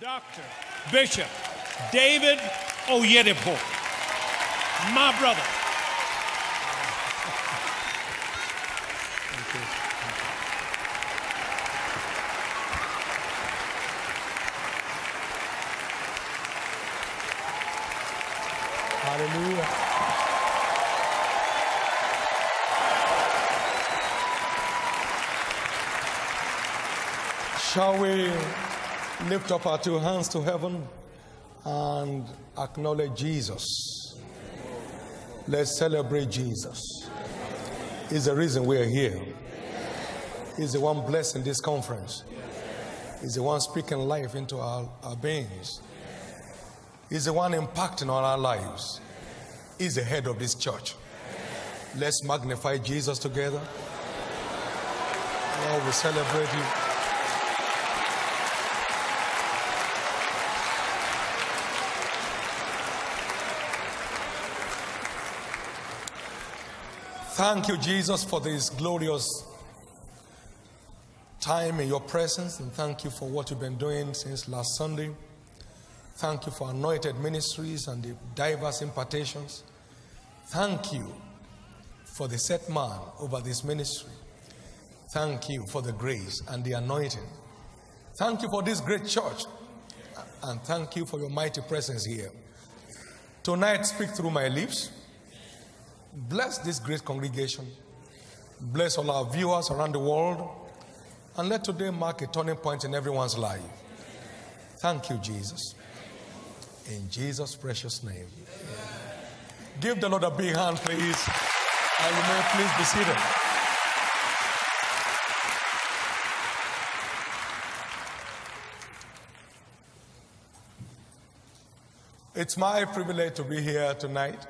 Dr. Bishop David Oyedepo, my brother. Hallelujah. Shall we lift up our two hands to heaven and acknowledge Jesus? Let's celebrate Jesus. He's the reason we are here. He's the one blessing this conference. He's the one speaking life into our, our beings. He's the one impacting on our lives. He's the head of this church. Let's magnify Jesus together. Lord, we celebrate you. Thank you, Jesus, for this glorious time in your presence, and thank you for what you've been doing since last Sunday. Thank you for anointed ministries and the diverse impartations. Thank you for the set man over this ministry. Thank you for the grace and the anointing. Thank you for this great church. And thank you for your mighty presence here. Tonight, speak through my lips. Bless this great congregation. Bless all our viewers around the world. And let today mark a turning point in everyone's life. Thank you, Jesus. In Jesus' precious name. Give the Lord a big hand, please. And you may please be seated. It's my privilege to be here tonight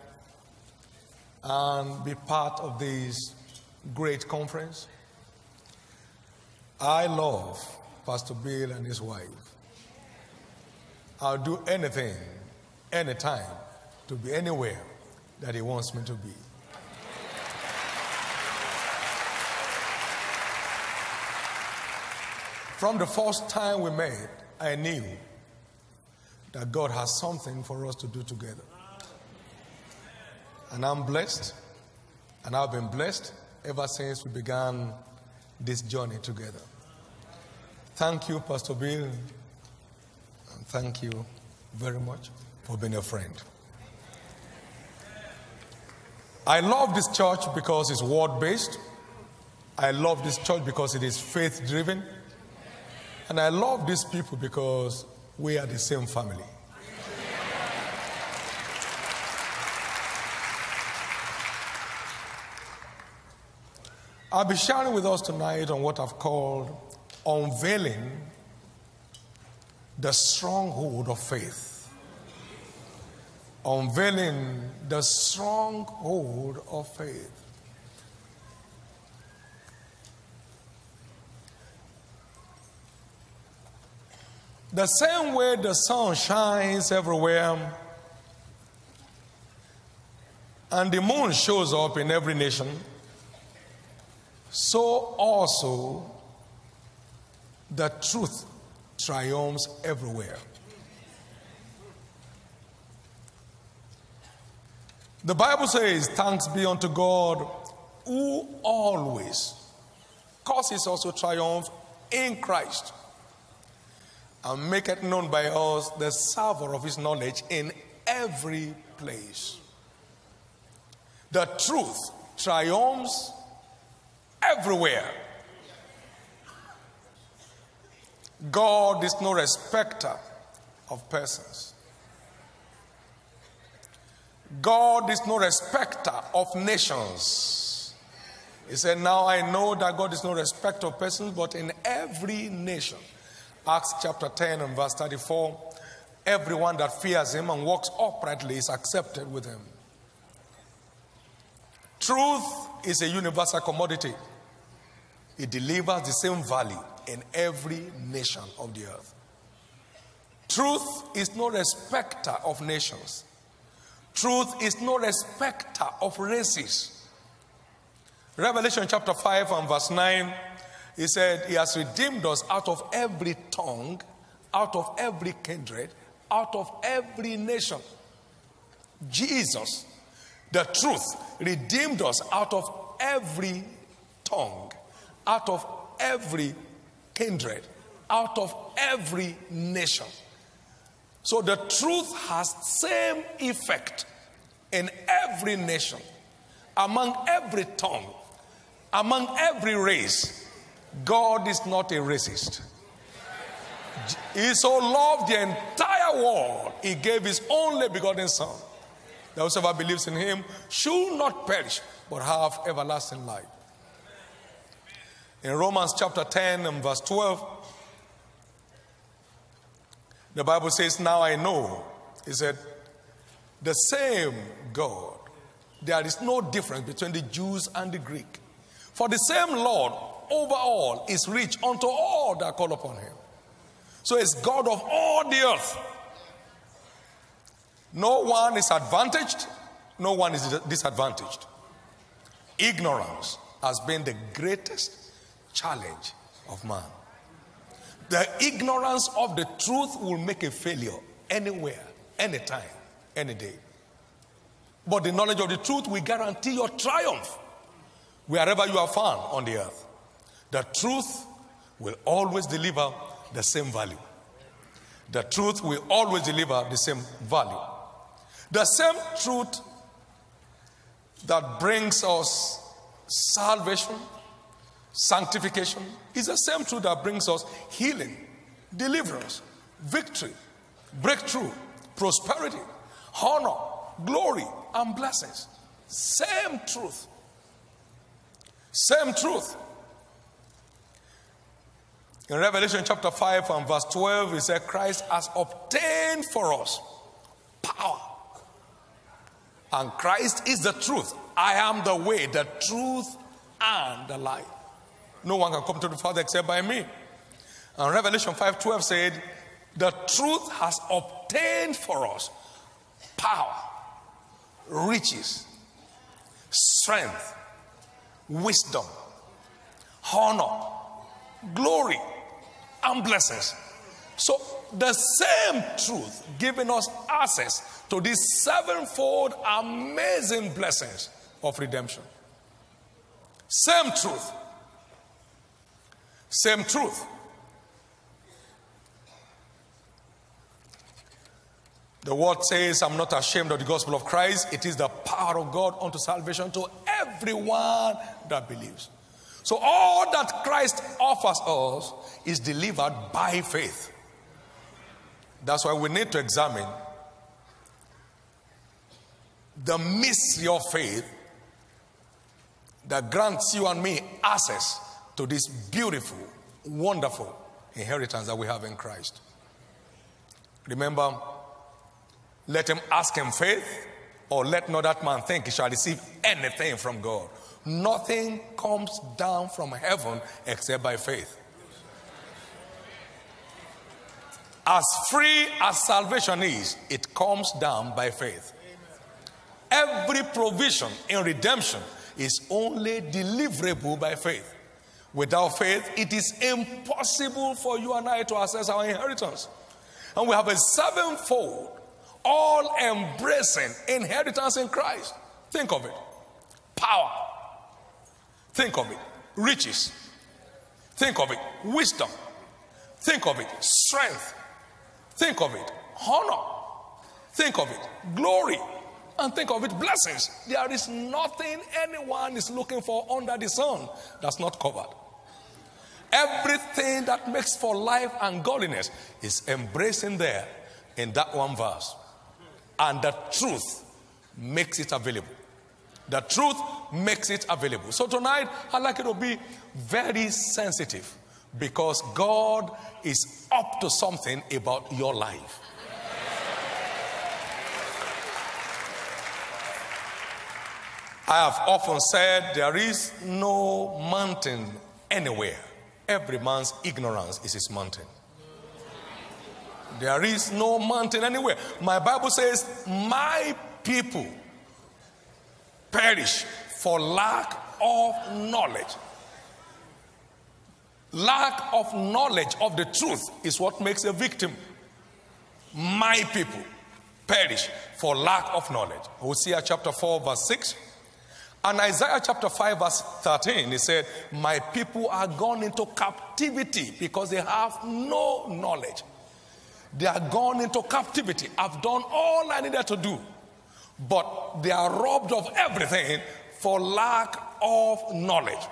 and be part of this great conference. I love Pastor Bill and his wife. I'll do anything, anytime, to be anywhere that he wants me to be. From the first time we met, I knew that God has something for us to do together. And I'm blessed, and I've been blessed ever since we began this journey together. Thank you, Pastor Bill, and thank you very much for being a friend. I love this church because it's word based. I love this church because it is faith driven. And I love these people because we are the same family. I'll be sharing with us tonight on what I've called unveiling the stronghold of faith. Unveiling the stronghold of faith. The same way the sun shines everywhere and the moon shows up in every nation, so also the truth triumphs everywhere. The Bible says, Thanks be unto God who always causes us to triumph in Christ and make it known by us the savor of his knowledge in every place. The truth triumphs everywhere. God is no respecter of persons. God is no respecter of nations. He said, Now I know that God is no respecter of persons, but in every nation. Acts chapter 10 and verse 34 everyone that fears him and walks uprightly is accepted with him. Truth is a universal commodity, it delivers the same value in every nation of the earth. Truth is no respecter of nations. Truth is no respecter of races. Revelation chapter 5 and verse 9, he said, He has redeemed us out of every tongue out of every kindred, out of every nation. Jesus, the truth, redeemed us out of every tongue, out of every kindred, out of every nation. So the truth has same effect in every nation, among every tongue, among every race. God is not a racist. He so loved the entire world, he gave his only begotten Son. That whosoever believes in him should not perish, but have everlasting life. In Romans chapter 10 and verse 12, the Bible says, Now I know, he said, the same God. There is no difference between the Jews and the Greek. For the same Lord over all is rich unto all that call upon him. So it's God of all the earth. No one is advantaged, no one is disadvantaged. Ignorance has been the greatest challenge of man. The ignorance of the truth will make a failure anywhere, anytime, any day. But the knowledge of the truth will guarantee your triumph wherever you are found on the earth. The truth will always deliver the same value. The truth will always deliver the same value. The same truth that brings us salvation, sanctification, is the same truth that brings us healing, deliverance, victory, breakthrough, prosperity, honor, glory, and blessings. Same truth. Same truth. In Revelation chapter 5 and verse 12, it said, Christ has obtained for us power. And Christ is the truth. I am the way, the truth, and the life. No one can come to the Father except by me. And Revelation 5:12 said, The truth has obtained for us power, riches, strength, wisdom, honor, glory, and blessings. So the same truth giving us access to these sevenfold amazing blessings of redemption. Same truth. Same truth. The word says, I'm not ashamed of the gospel of Christ. It is the power of God unto salvation to everyone that believes. So, all that Christ offers us is delivered by faith. That's why we need to examine the mystery of faith that grants you and me access to this beautiful, wonderful inheritance that we have in Christ. Remember, let him ask in faith, or let not that man think he shall receive anything from God. Nothing comes down from heaven except by faith. As free as salvation is, it comes down by faith. Every provision in redemption is only deliverable by faith. Without faith, it is impossible for you and I to access our inheritance. And we have a sevenfold, all embracing inheritance in Christ. Think of it power. Think of it riches. Think of it wisdom. Think of it strength. Think of it honor. Think of it glory and think of it blessings. There is nothing anyone is looking for under the sun that's not covered. Everything that makes for life and godliness is embracing there in that one verse. And the truth makes it available. The truth makes it available. So tonight, I'd like you to be very sensitive because God is up to something about your life. I have often said there is no mountain anywhere. Every man's ignorance is his mountain. There is no mountain anywhere. My Bible says, My people perish for lack of knowledge. Lack of knowledge of the truth is what makes a victim. My people perish for lack of knowledge. Hosea chapter 4, verse 6. And Isaiah chapter 5, verse 13, he said, My people are gone into captivity because they have no knowledge. They are gone into captivity. I've done all I needed to do, but they are robbed of everything for lack of knowledge.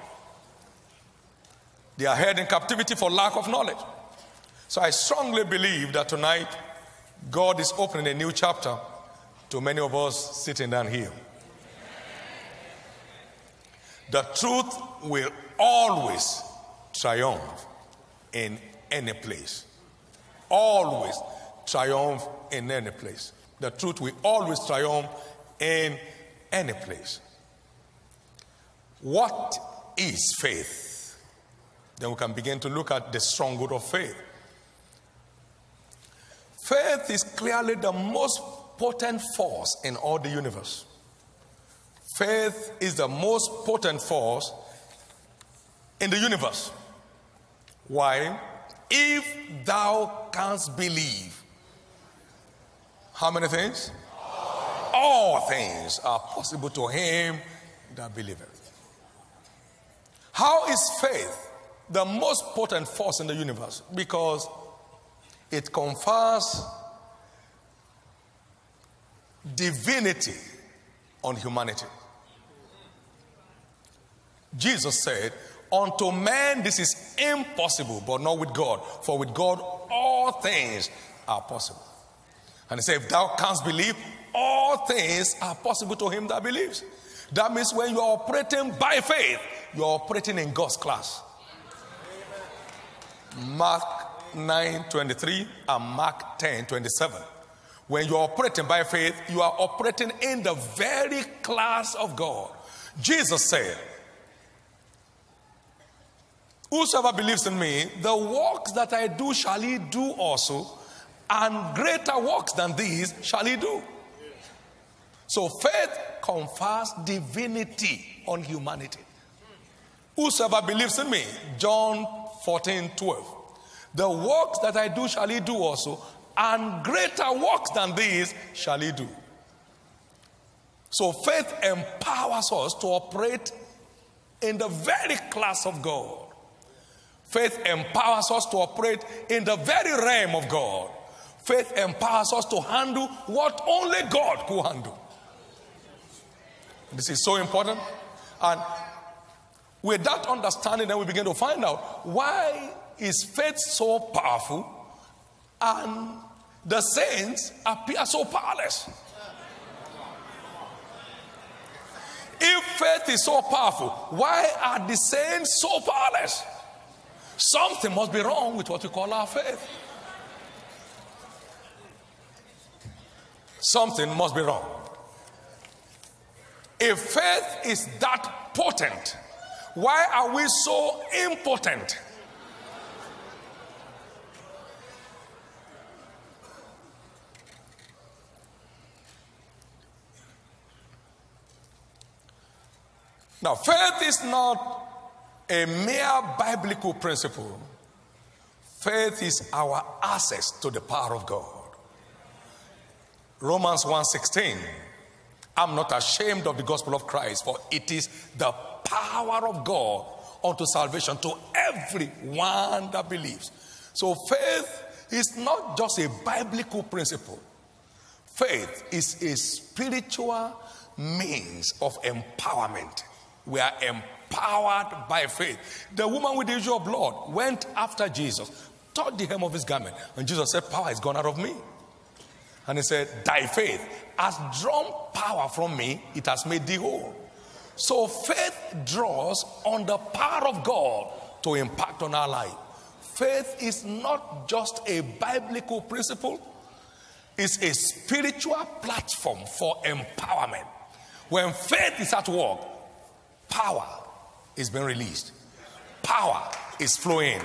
They are held in captivity for lack of knowledge. So I strongly believe that tonight God is opening a new chapter to many of us sitting down here. The truth will always triumph in any place. Always triumph in any place. The truth will always triumph in any place. What is faith? Then we can begin to look at the stronghold of faith. Faith is clearly the most potent force in all the universe. Faith is the most potent force in the universe. Why? If thou canst believe, how many things? All things are possible to him that believeth. How is faith the most potent force in the universe? Because it confers divinity on humanity. Jesus said, Unto man this is impossible, but not with God. For with God all things are possible. And he said, If thou canst believe, all things are possible to him that believes. That means when you are operating by faith, you are operating in God's class. Mark 9 23 and Mark 10 27. When you are operating by faith, you are operating in the very class of God. Jesus said, Whosoever believes in me, the works that I do shall he do also, and greater works than these shall he do. So faith confers divinity on humanity. Whosoever believes in me, John 14 12. The works that I do shall he do also, and greater works than these shall he do. So faith empowers us to operate in the very class of God. Faith empowers us to operate in the very realm of God. Faith empowers us to handle what only God could handle. This is so important. And with that understanding, then we begin to find out why is faith so powerful and the saints appear so powerless? If faith is so powerful, why are the saints so powerless? Something must be wrong with what we call our faith. Something must be wrong. If faith is that potent, why are we so impotent? Now, faith is not a mere biblical principle. Faith is our access to the power of God. Romans 1:16 I'm not ashamed of the gospel of Christ for it is the power of God unto salvation to everyone that believes. So faith is not just a biblical principle. Faith is a spiritual means of empowerment. We are empowered by faith. The woman with the issue of blood went after Jesus, touched the hem of his garment, and Jesus said, Power is gone out of me. And he said, Thy faith has drawn power from me, it has made thee whole. So faith draws on the power of God to impact on our life. Faith is not just a biblical principle, it's a spiritual platform for empowerment. When faith is at work, power is being released, power is flowing,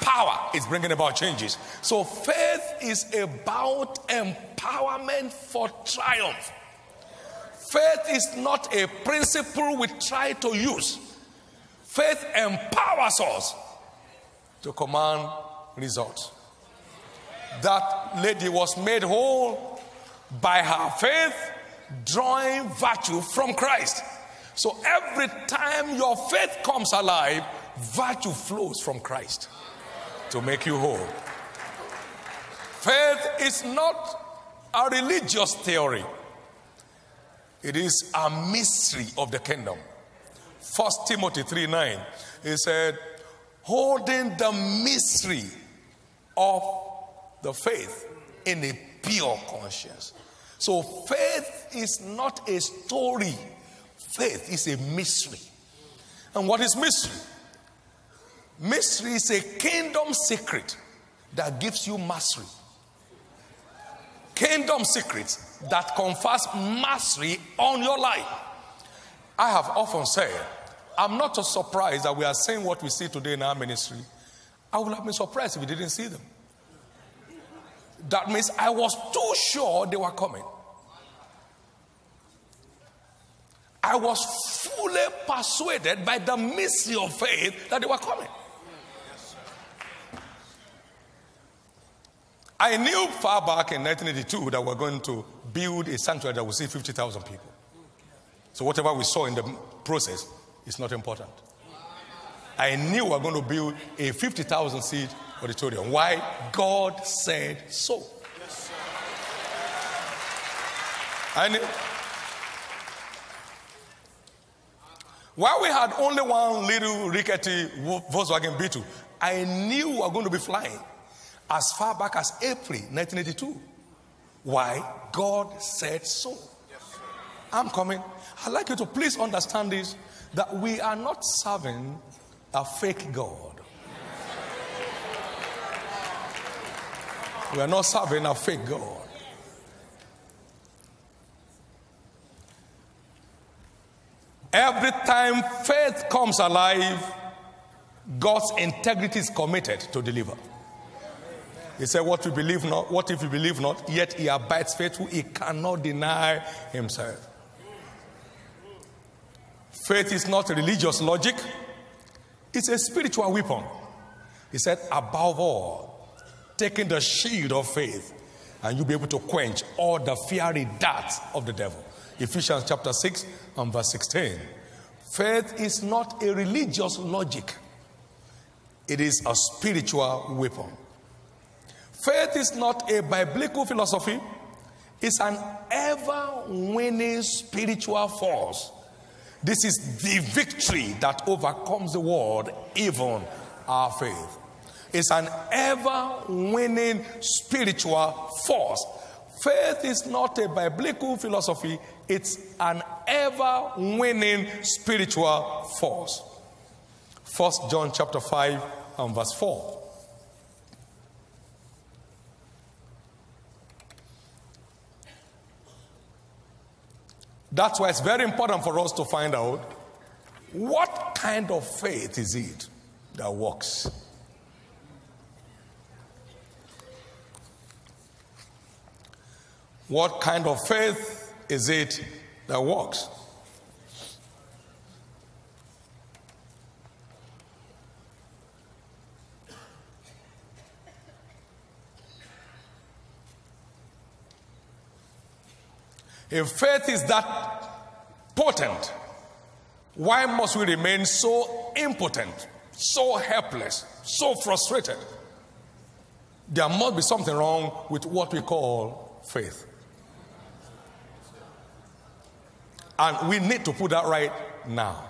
power is bringing about changes. So faith is about empowerment for triumph. Faith is not a principle we try to use. Faith empowers us to command results. That lady was made whole by her faith, drawing virtue from Christ. So every time your faith comes alive, virtue flows from Christ to make you whole. Faith is not a religious theory, it is a mystery of the kingdom. First Timothy 3 9, he said, holding the mystery of the faith in a pure conscience. So faith is not a story, faith is a mystery. And what is mystery? Mystery is a kingdom secret that gives you mastery. Kingdom secrets that confers mastery on your life. I have often said, I'm not surprised that we are seeing what we see today in our ministry. I would have been surprised if we didn't see them. That means I was too sure they were coming. I was fully persuaded by the mystery of faith that they were coming. I knew far back in 1982 that we we're going to build a sanctuary that would see 50,000 people. So whatever we saw in the process is not important. I knew we're going to build a 50,000 seat auditorium. Why? God said so. I knew. While we had only one little rickety Volkswagen Beetle, I knew we were going to be flying as far back as April 1982. Why? God said so. I'm coming. I'd like you to please understand this that we are not serving a fake God. We are not serving a fake God. Every time faith comes alive, God's integrity is committed to deliver. He said, What we believe not, what if you believe not? Yet he abides faithful, he cannot deny himself. Faith is not a religious logic, it's a spiritual weapon. He said, above all, taking the shield of faith, and you'll be able to quench all the fiery darts of the devil. Ephesians chapter 6 and verse 16. Faith is not a religious logic, it is a spiritual weapon. Faith is not a biblical philosophy, it's an ever winning spiritual force this is the victory that overcomes the world, even our faith. It's an ever winning spiritual force. Faith is not a biblical philosophy, it's an ever winning spiritual force. First John chapter 5 and verse 4. That's why it's very important for us to find out what kind of faith is it that works. What kind of faith is it that works? If faith is that potent, why must we remain so impotent, so helpless, so frustrated? There must be something wrong with what we call faith. And we need to put that right now.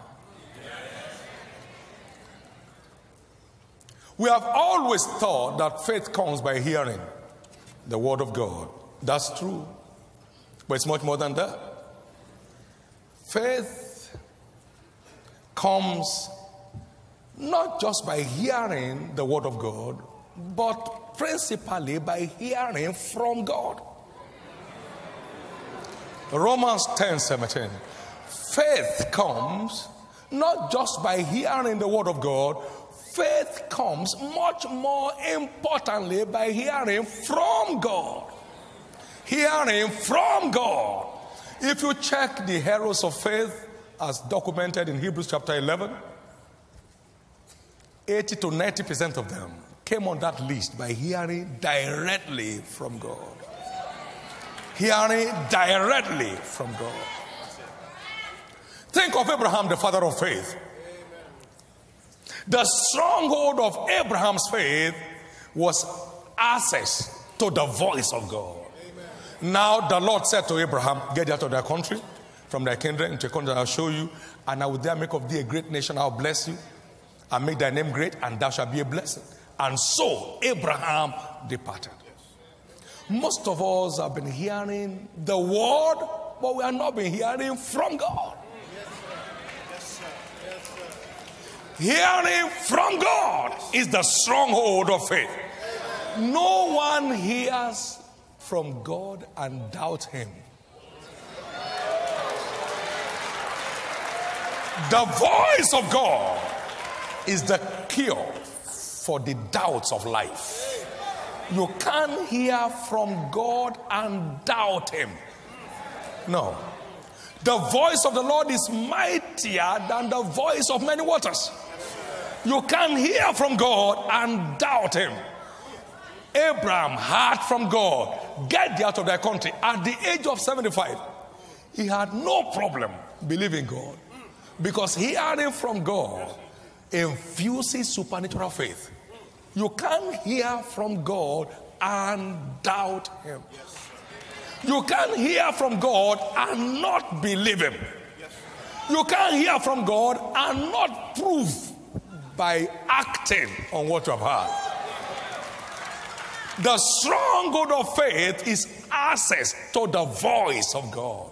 We have always thought that faith comes by hearing the word of God. That's true. But it's much more than that. Faith comes not just by hearing the word of God, but principally by hearing from God. Romans 10 17. Faith comes not just by hearing the word of God, faith comes much more importantly by hearing from God hearing from God. If you check the heroes of faith as documented in Hebrews chapter 11, 80 to 90% of them came on that list by hearing directly from God. Hearing directly from God. Think of Abraham, the father of faith. The stronghold of Abraham's faith was access to the voice of God. Now the Lord said to Abraham, Get out of their country, from their kindred, into a country I'll show you, and I will there make of thee a great nation. I'll bless you and make thy name great, and thou shalt be a blessing. And so Abraham departed. Most of us have been hearing the word, but we have not been hearing from God. Hearing from God is the stronghold of faith. No one hears from God and doubt Him. The voice of God is the cure for the doubts of life. You can't hear from God and doubt Him. No. The voice of the Lord is mightier than the voice of many waters. You can't hear from God and doubt Him. Abraham heard from God, get out of their country. At the age of 75, he had no problem believing God because hearing from God infuses supernatural faith. You can't hear from God and doubt Him. You can't hear from God and not believe Him. You can't hear from God and not prove by acting on what you have heard. The stronghold of faith is access to the voice of God.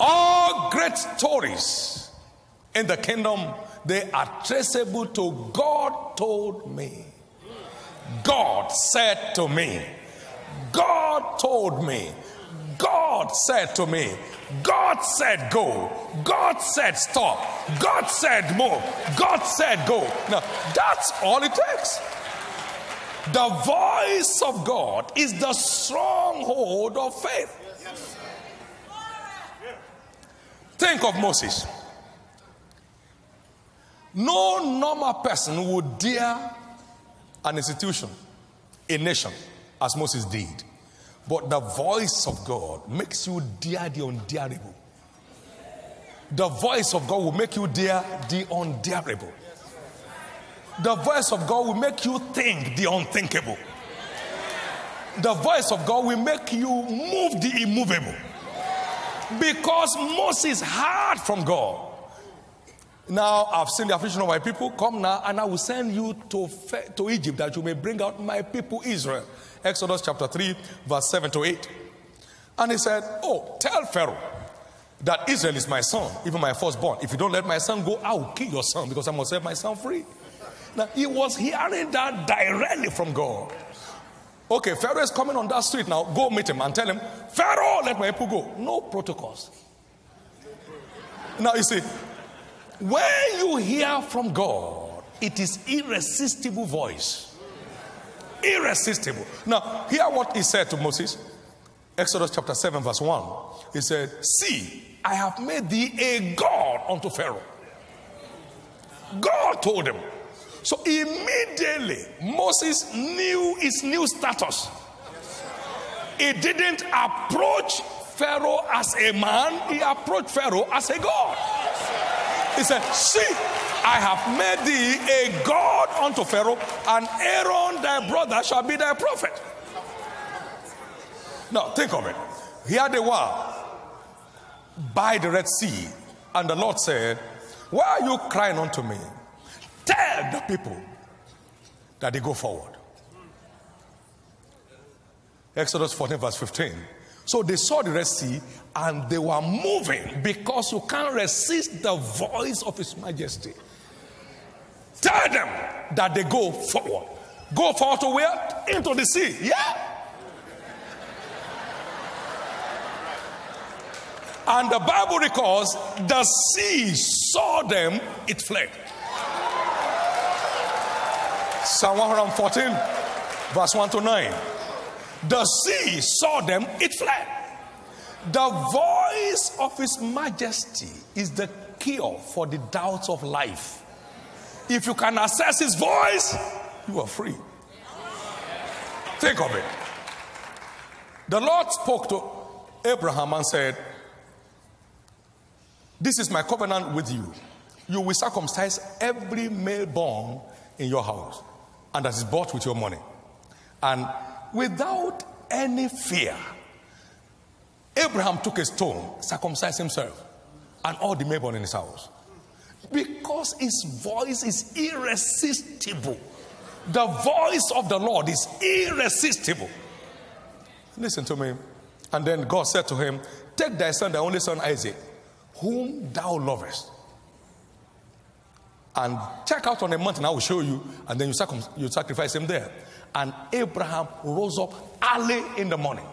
All great stories in the kingdom they are traceable to God told me. God said to me. God told me. God said to me. God said go. God said stop. God said move. God said go. Now, that's all it takes. The voice of God is the stronghold of faith. Think of Moses. No normal person would dare an institution, a nation, as Moses did. But the voice of God makes you dare the undareable. The voice of God will make you dare the undareable. The voice of God will make you think the unthinkable. The voice of God will make you move the immovable. Because Moses heard from God. Now I've seen the affliction of my people. Come now, and I will send you to, to Egypt that you may bring out my people Israel. Exodus chapter 3, verse 7 to 8. And he said, Oh, tell Pharaoh that Israel is my son, even my firstborn. If you don't let my son go, I will kill your son because I must set my son free. Now, he was hearing that directly from God. Okay, Pharaoh is coming on that street now. Go meet him and tell him, Pharaoh, let my people go. No protocols. Now, you see, when you hear from God, it is irresistible voice. Irresistible. Now, hear what he said to Moses. Exodus chapter 7, verse 1. He said, See, I have made thee a God unto Pharaoh. God told him. So immediately Moses knew his new status. He didn't approach Pharaoh as a man, he approached Pharaoh as a God. He said, See, I have made thee a God unto Pharaoh, and Aaron thy brother shall be thy prophet. Now, think of it. Here they were by the Red Sea, and the Lord said, Why are you crying unto me? Tell the people that they go forward. Exodus 14, verse 15. So they saw the Red Sea and they were moving because you can't resist the voice of His Majesty. Tell them that they go forward. Go forward to where? Into the sea. Yeah. And the Bible records the sea saw them, it fled. Psalm 114, verse 1 to 9. The sea saw them, it fled. The voice of His Majesty is the cure for the doubts of life. If you can access his voice, you are free. Think of it. The Lord spoke to Abraham and said, This is my covenant with you. You will circumcise every male born in your house, and that is bought with your money. And without any fear, Abraham took a stone, circumcised himself, and all the born in his house. Because his voice is irresistible. The voice of the Lord is irresistible. Listen to me. And then God said to him, Take thy son, thy only son Isaac, whom thou lovest, and check out on a mountain, I will show you, and then you sacrifice him there. And Abraham rose up early in the morning,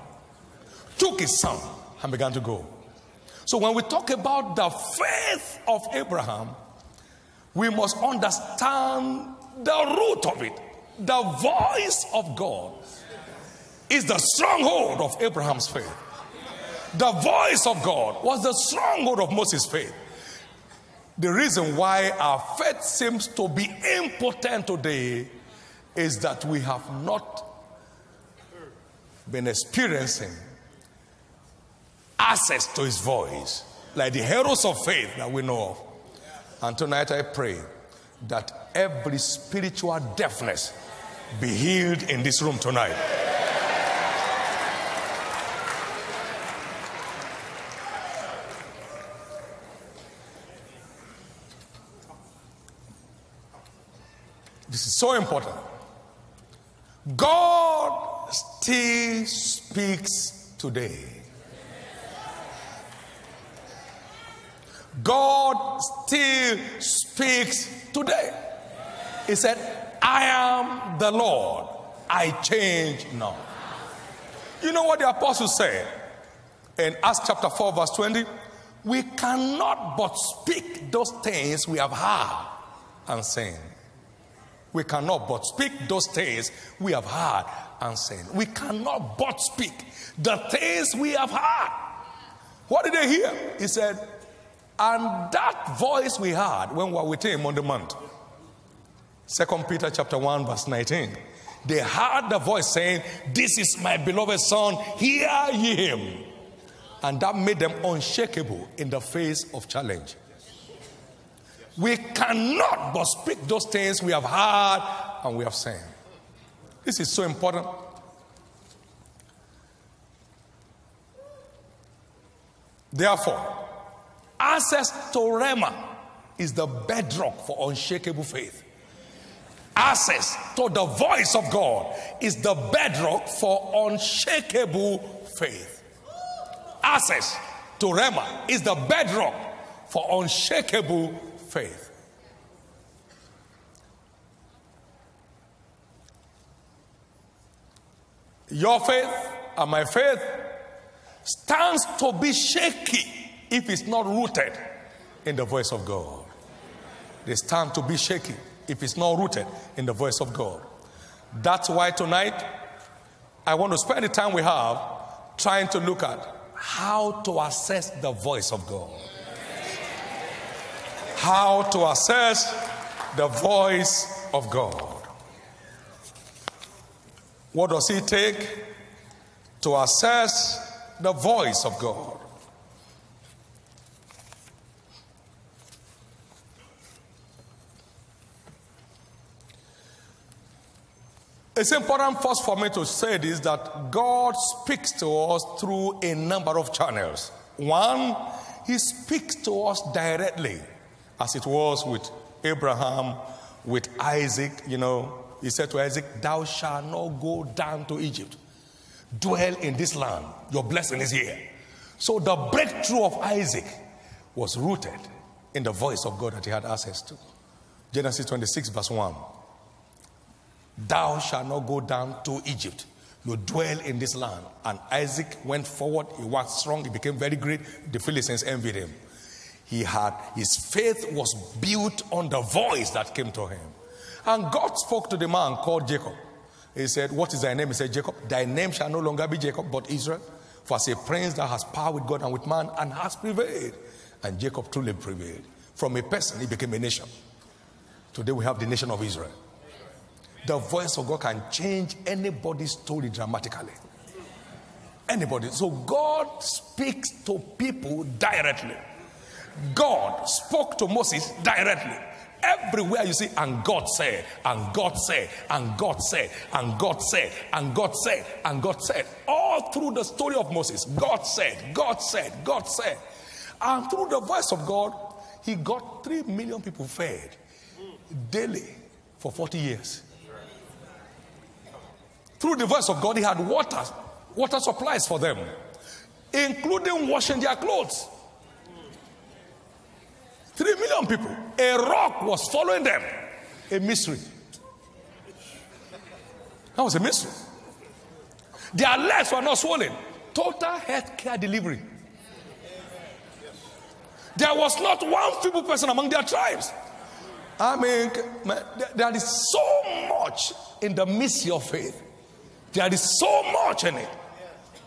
took his son, and began to go. So when we talk about the faith of Abraham, we must understand the root of it. The voice of God is the stronghold of Abraham's faith. The voice of God was the stronghold of Moses' faith. The reason why our faith seems to be impotent today is that we have not been experiencing access to his voice like the heroes of faith that we know of. And tonight I pray that every spiritual deafness be healed in this room tonight. This is so important. God still speaks today. God still speaks today. He said, I am the Lord, I change not. You know what the apostle said in Acts chapter 4, verse 20? We cannot but speak those things we have heard and seen. We cannot but speak those things we have heard and seen. We cannot but speak the things we have heard. What did they hear? He said, and that voice we heard when we were with him on the mount. Second Peter chapter 1, verse 19. They heard the voice saying, This is my beloved son, hear ye him. And that made them unshakable in the face of challenge. We cannot but speak those things we have heard and we have seen. This is so important. Therefore, access to Rhema is the bedrock for unshakable faith. Access to the voice of God is the bedrock for unshakable faith. Access to Rhema is the bedrock for unshakable faith. Your faith and my faith stands to be shaky if it's not rooted in the voice of God. They stand to be shaky if it's not rooted in the voice of God. That's why tonight I want to spend the time we have trying to look at how to assess the voice of God. How to assess the voice of God. What does it take to assess the voice of God? It's important first for me to say this that God speaks to us through a number of channels. One, He speaks to us directly, as it was with Abraham, with Isaac. You know, He said to Isaac, Thou shalt not go down to Egypt, dwell in this land, your blessing is here. So the breakthrough of Isaac was rooted in the voice of God that he had access to. Genesis 26, verse 1. Thou shalt not go down to Egypt. You dwell in this land. And Isaac went forward. He was strong. He became very great. The Philistines envied him. He had his faith was built on the voice that came to him. And God spoke to the man called Jacob. He said, What is thy name? He said, Jacob. Thy name shall no longer be Jacob, but Israel. For as a prince that has power with God and with man and has prevailed. And Jacob truly prevailed. From a person, he became a nation. Today we have the nation of Israel. The voice of God can change anybody's story dramatically. Anybody. So God speaks to people directly. God spoke to Moses directly. Everywhere you see, and God said, and God said, and God said, and God said, and God said, and God said. All through the story of Moses, God said, God said, God said. And through the voice of God, he got three million people fed daily for 40 years. Through the voice of God, he had water, water supplies for them, including washing their clothes. Three million people. A rock was following them. A mystery. That was a mystery. Their legs were not swollen. Total health care delivery. There was not one feeble person among their tribes. I mean, there is so much in the mystery of faith. There is so much in it.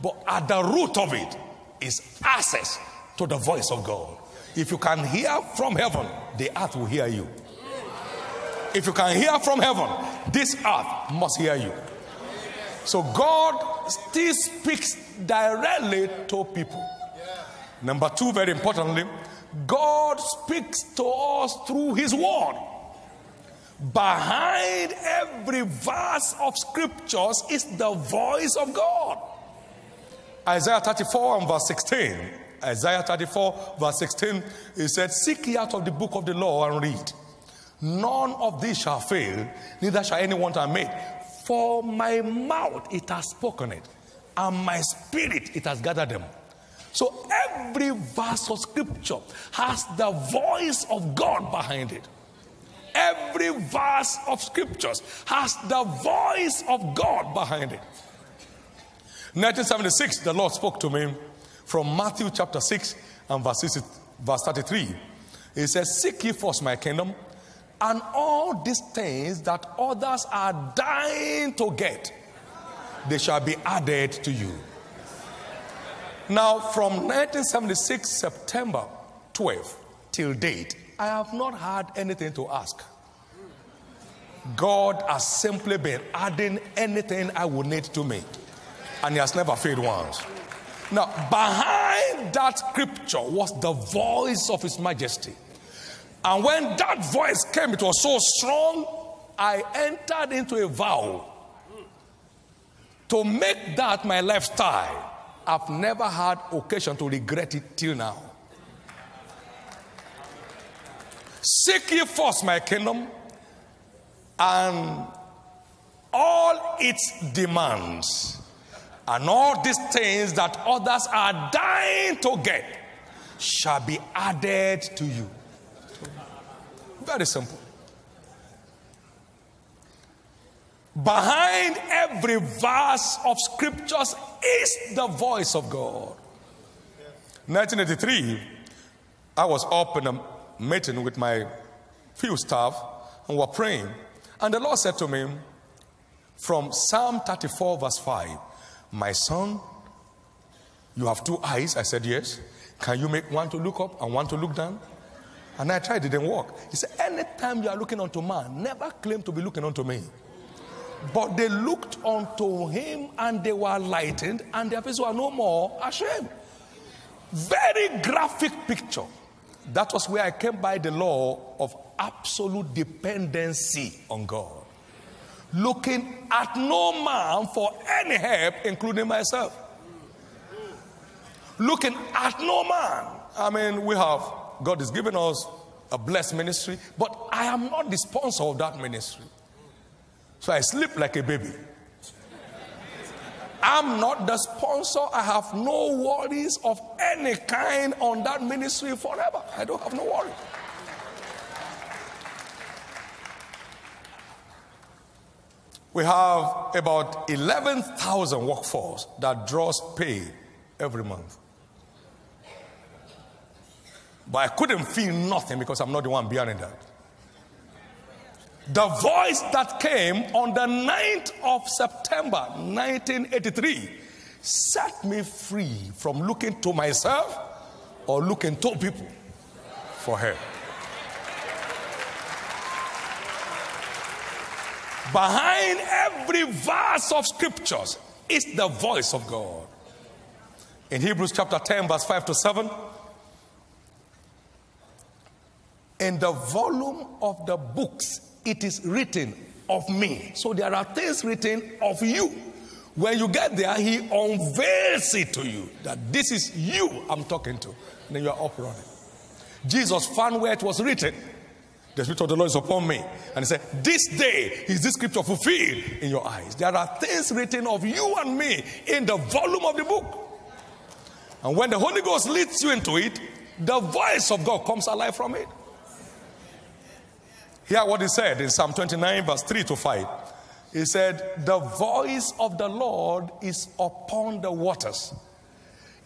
But at the root of it is access to the voice of God. If you can hear from heaven, the earth will hear you. If you can hear from heaven, this earth must hear you. So God still speaks directly to people. Number two, very importantly, God speaks to us through His Word. Behind every verse of scriptures is the voice of God. Isaiah 34 and verse 16 Isaiah 34, verse 16, he said, Seek ye out of the book of the law and read. None of these shall fail, neither shall any anyone omit. For my mouth it has spoken it, and my spirit it has gathered them. So every verse of scripture has the voice of God behind it. Every verse of scriptures has the voice of God behind it. 1976, the Lord spoke to me from Matthew chapter 6 and verse, verse 33. It says, Seek ye first my kingdom, and all these things that others are dying to get, they shall be added to you. Now, from 1976, September 12 till date, I have not had anything to ask. God has simply been adding anything I would need to me, and He has never failed once. Now, behind that scripture was the voice of His Majesty. And when that voice came, it was so strong, I entered into a vow to make that my lifestyle. I've never had occasion to regret it till now. Seek ye first my kingdom and all its demands and all these things that others are dying to get shall be added to you. Very simple. Behind every verse of scriptures is the voice of God. 1983, I was up in a meeting with my few staff and we're praying. And the Lord said to me from Psalm 34, verse 5 my son, you have two eyes. I said, Yes. Can you make one to look up and one to look down? And I tried, it didn't work. He said, Anytime you are looking unto man, never claim to be looking unto me. But they looked unto him and they were lightened, and their faces were no more ashamed. Very graphic picture. That was where I came by the law of absolute dependency on God looking at no man for any help, including myself. Looking at no man. I mean, we have, God is giving us a blessed ministry, but I am not the sponsor of that ministry. So I sleep like a baby. I'm not the sponsor. I have no worries of any kind on that ministry forever. I don't have no worries. We have about 11,000 workforce that draws pay every month. But I couldn't feel nothing because I'm not the one behind that. The voice that came on the 9th of September 1983 set me free from looking to myself or looking to people for help. Behind every verse of scriptures is the voice of God. In Hebrews chapter 10, verse 5 to 7, in the volume of the books, it is written of me. So there are things written of you. When you get there, he unveils it to you that this is you I'm talking to. And then you are up running. Jesus found where it was written. The Spirit of the Lord is upon me. And he said, This day is this scripture fulfilled in your eyes. There are things written of you and me in the volume of the book. And when the Holy Ghost leads you into it, the voice of God comes alive from it. Hear what he said in Psalm 29, verse 3 to 5. He said, The voice of the Lord is upon the waters.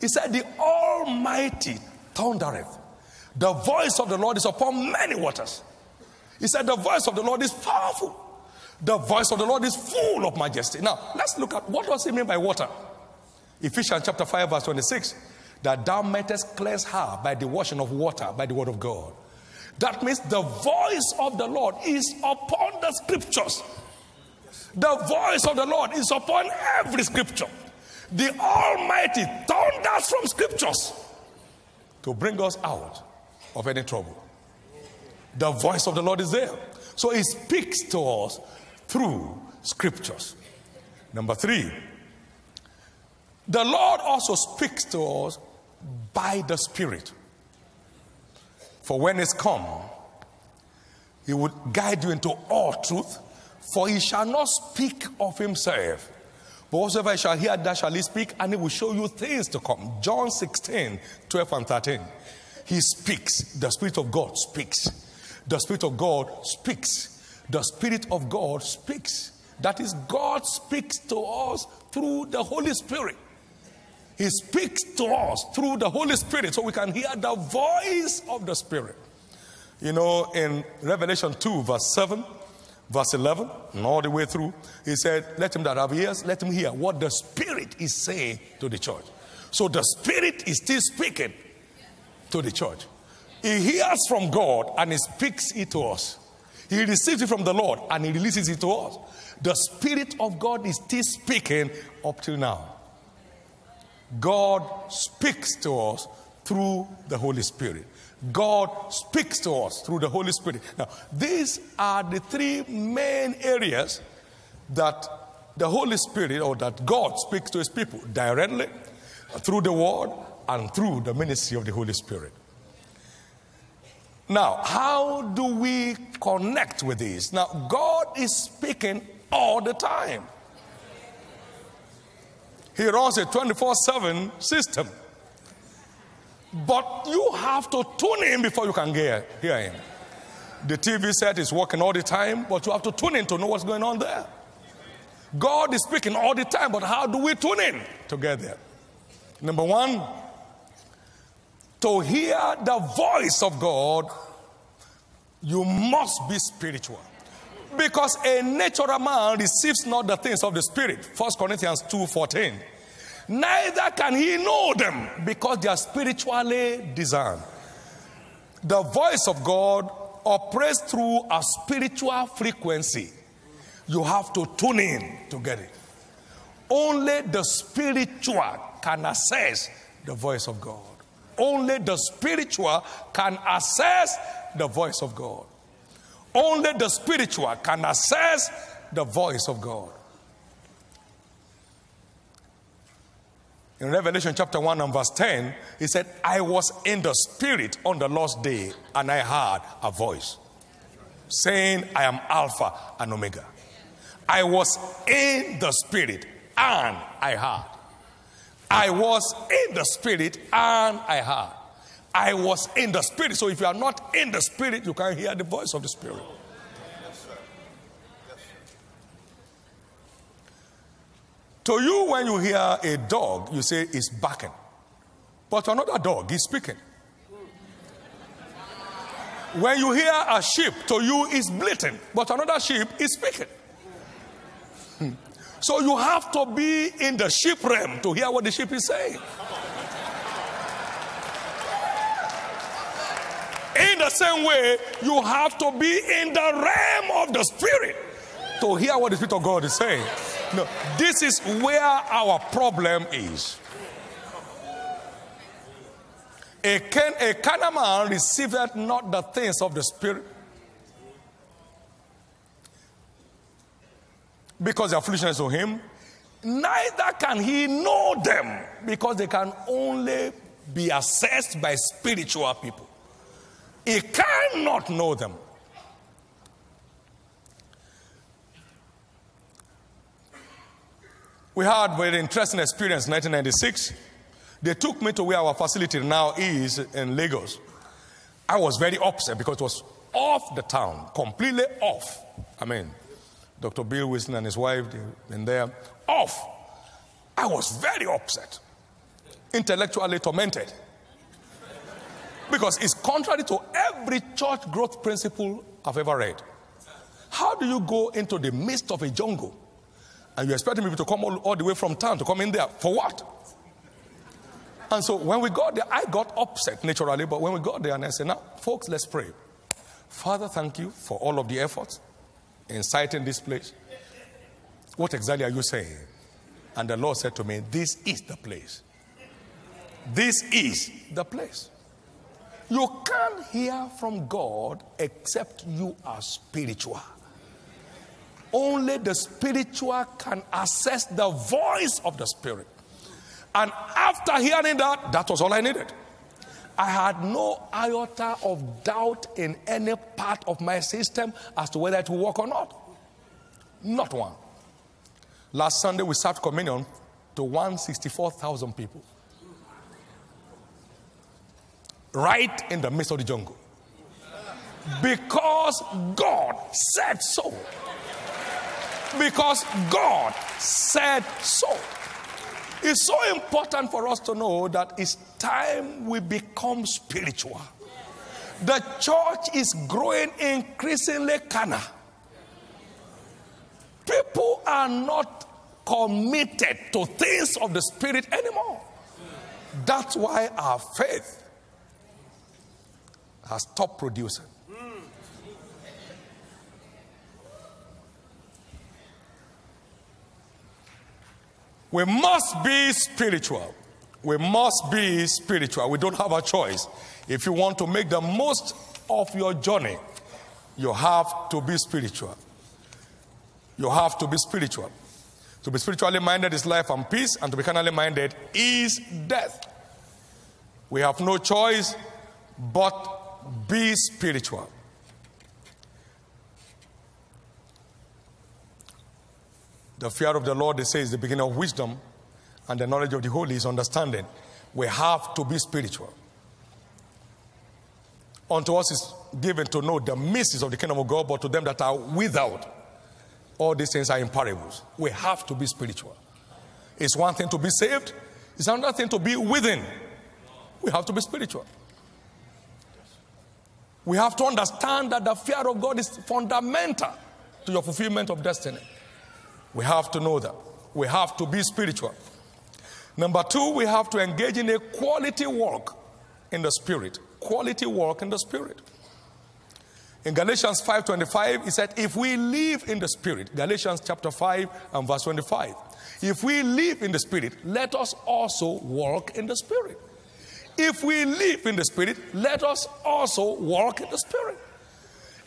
He said, The Almighty thundereth. The voice of the Lord is upon many waters. He said, The voice of the Lord is powerful. The voice of the Lord is full of majesty. Now, let's look at what does he mean by water? Ephesians chapter 5, verse 26. That thou mightest cleanse her by the washing of water, by the word of God. That means the voice of the Lord is upon the scriptures. The voice of the Lord is upon every scripture. The Almighty thunders from scriptures to bring us out of any trouble. The voice of the Lord is there. So he speaks to us through scriptures. Number three, the Lord also speaks to us by the Spirit. For when it's come, he would guide you into all truth, for he shall not speak of himself. But whatsoever he shall hear, that shall he speak, and he will show you things to come. John 16, 12 and 13. He speaks. The Spirit of God speaks. The Spirit of God speaks. The Spirit of God speaks. That is, God speaks to us through the Holy Spirit. He speaks to us through the Holy Spirit so we can hear the voice of the Spirit. You know, in Revelation 2, verse 7, verse 11, and all the way through, he said, Let him that have ears, let him hear what the Spirit is saying to the church. So the Spirit is still speaking to the church. He hears from God and he speaks it to us. He receives it from the Lord and he releases it to us. The Spirit of God is still speaking up till now. God speaks to us through the Holy Spirit. God speaks to us through the Holy Spirit. Now, these are the three main areas that the Holy Spirit or that God speaks to his people directly, through the Word, and through the ministry of the Holy Spirit. Now, how do we connect with this? Now, God is speaking all the time. He runs a 24 7 system. But you have to tune in before you can hear, hear him. The TV set is working all the time, but you have to tune in to know what's going on there. God is speaking all the time, but how do we tune in together? Number one, to hear the voice of God, you must be spiritual. Because a natural man receives not the things of the spirit. 1 Corinthians 2:14. Neither can he know them because they are spiritually discerned. The voice of God operates through a spiritual frequency. You have to tune in to get it. Only the spiritual can access the voice of God. Only the spiritual can access the voice of God. Only the spiritual can access the voice of God. In Revelation chapter 1 and verse 10, he said, I was in the spirit on the last day, and I heard a voice saying, I am Alpha and Omega. I was in the spirit and I heard. I was in the spirit and I heard. I was in the spirit. So if you are not in the spirit, you can't hear the voice of the spirit. To you, when you hear a dog, you say it's barking. But another dog is speaking. When you hear a sheep, to you it's bleating, but another sheep is speaking. Hmm. So you have to be in the sheep realm to hear what the sheep is saying. In the same way, you have to be in the realm of the spirit to hear what the Spirit of God is saying. No, this is where our problem is. A, can, a carnal man receiveth not the things of the Spirit because they are foolishness to him, neither can he know them because they can only be assessed by spiritual people. He cannot know them. We had a very interesting experience in 1996. They took me to where our facility now is in Lagos. I was very upset because it was off the town, completely off. I mean, Dr. Bill Wilson and his wife, they've been there, off. I was very upset, intellectually tormented. Because it's contrary to every church growth principle I've ever read. How do you go into the midst of a jungle and you're expecting people to come all, all the way from town to come in there? For what? And so when we got there, I got upset naturally, but when we got there and I said, now, folks, let's pray. Father, thank you for all of the efforts in sighting this place. What exactly are you saying? And the Lord said to me, This is the place. This is the place. You can't hear from God except you are spiritual. Only the spiritual can access the voice of the Spirit. And after hearing that, that was all I needed. I had no iota of doubt in any part of my system as to whether it will work or not. Not one. Last Sunday, we served communion to 164,000 people. Right in the midst of the jungle. Because God said so. Because God said so. It's so important for us to know that it's time we become spiritual. The church is growing increasingly carnal. People are not committed to things of the spirit anymore. That's why our faith has stopped producing. We must be spiritual. We must be spiritual. We don't have a choice. If you want to make the most of your journey, you have to be spiritual. You have to be spiritual. To be spiritually minded is life and peace, and to be carnally minded is death. We have no choice but be spiritual. The fear of the Lord, they say, is the beginning of wisdom, and the knowledge of the Holy is understanding. We have to be spiritual. Unto us is given to know the mysteries of the kingdom of God, but to them that are without, all these things are in parables. We have to be spiritual. It's one thing to be saved, it's another thing to be within. We have to be spiritual. We have to understand that the fear of God is fundamental to your fulfillment of destiny. We have to know that. We have to be spiritual. Number two, we have to engage in a quality work in the spirit. Quality work in the spirit. In Galatians 5:25, he said, if we live in the spirit, Galatians chapter 5 and verse 25. If we live in the spirit, let us also walk in the spirit. If we live in the spirit, let us also walk in the spirit.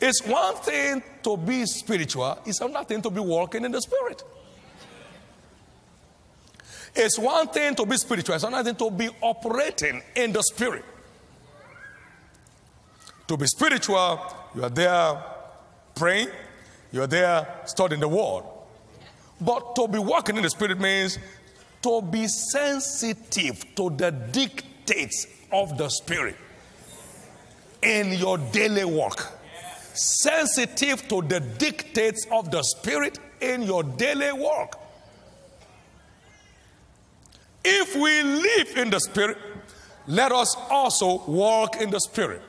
It's one thing to be spiritual, it's another thing to be walking in the spirit. It's one thing to be spiritual, it's another thing to be operating in the spirit. To be spiritual, you are there praying, you are there studying the word. But to be walking in the spirit means to be sensitive to the dictates of the spirit in your daily work sensitive to the dictates of the Spirit in your daily work. If we live in the Spirit, let us also walk in the Spirit.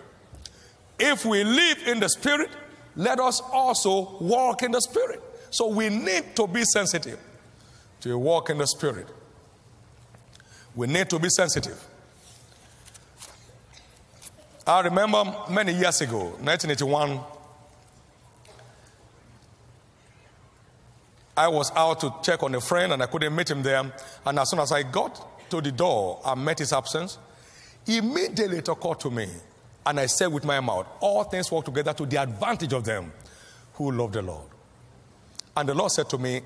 If we live in the Spirit, let us also walk in the Spirit. So we need to be sensitive to walk in the Spirit. We need to be sensitive. I remember many years ago, 1981, I was out to check on a friend and I couldn't meet him there. And as soon as I got to the door I met his absence, immediately it occurred to me. And I said with my mouth, All things work together to the advantage of them who love the Lord. And the Lord said to me,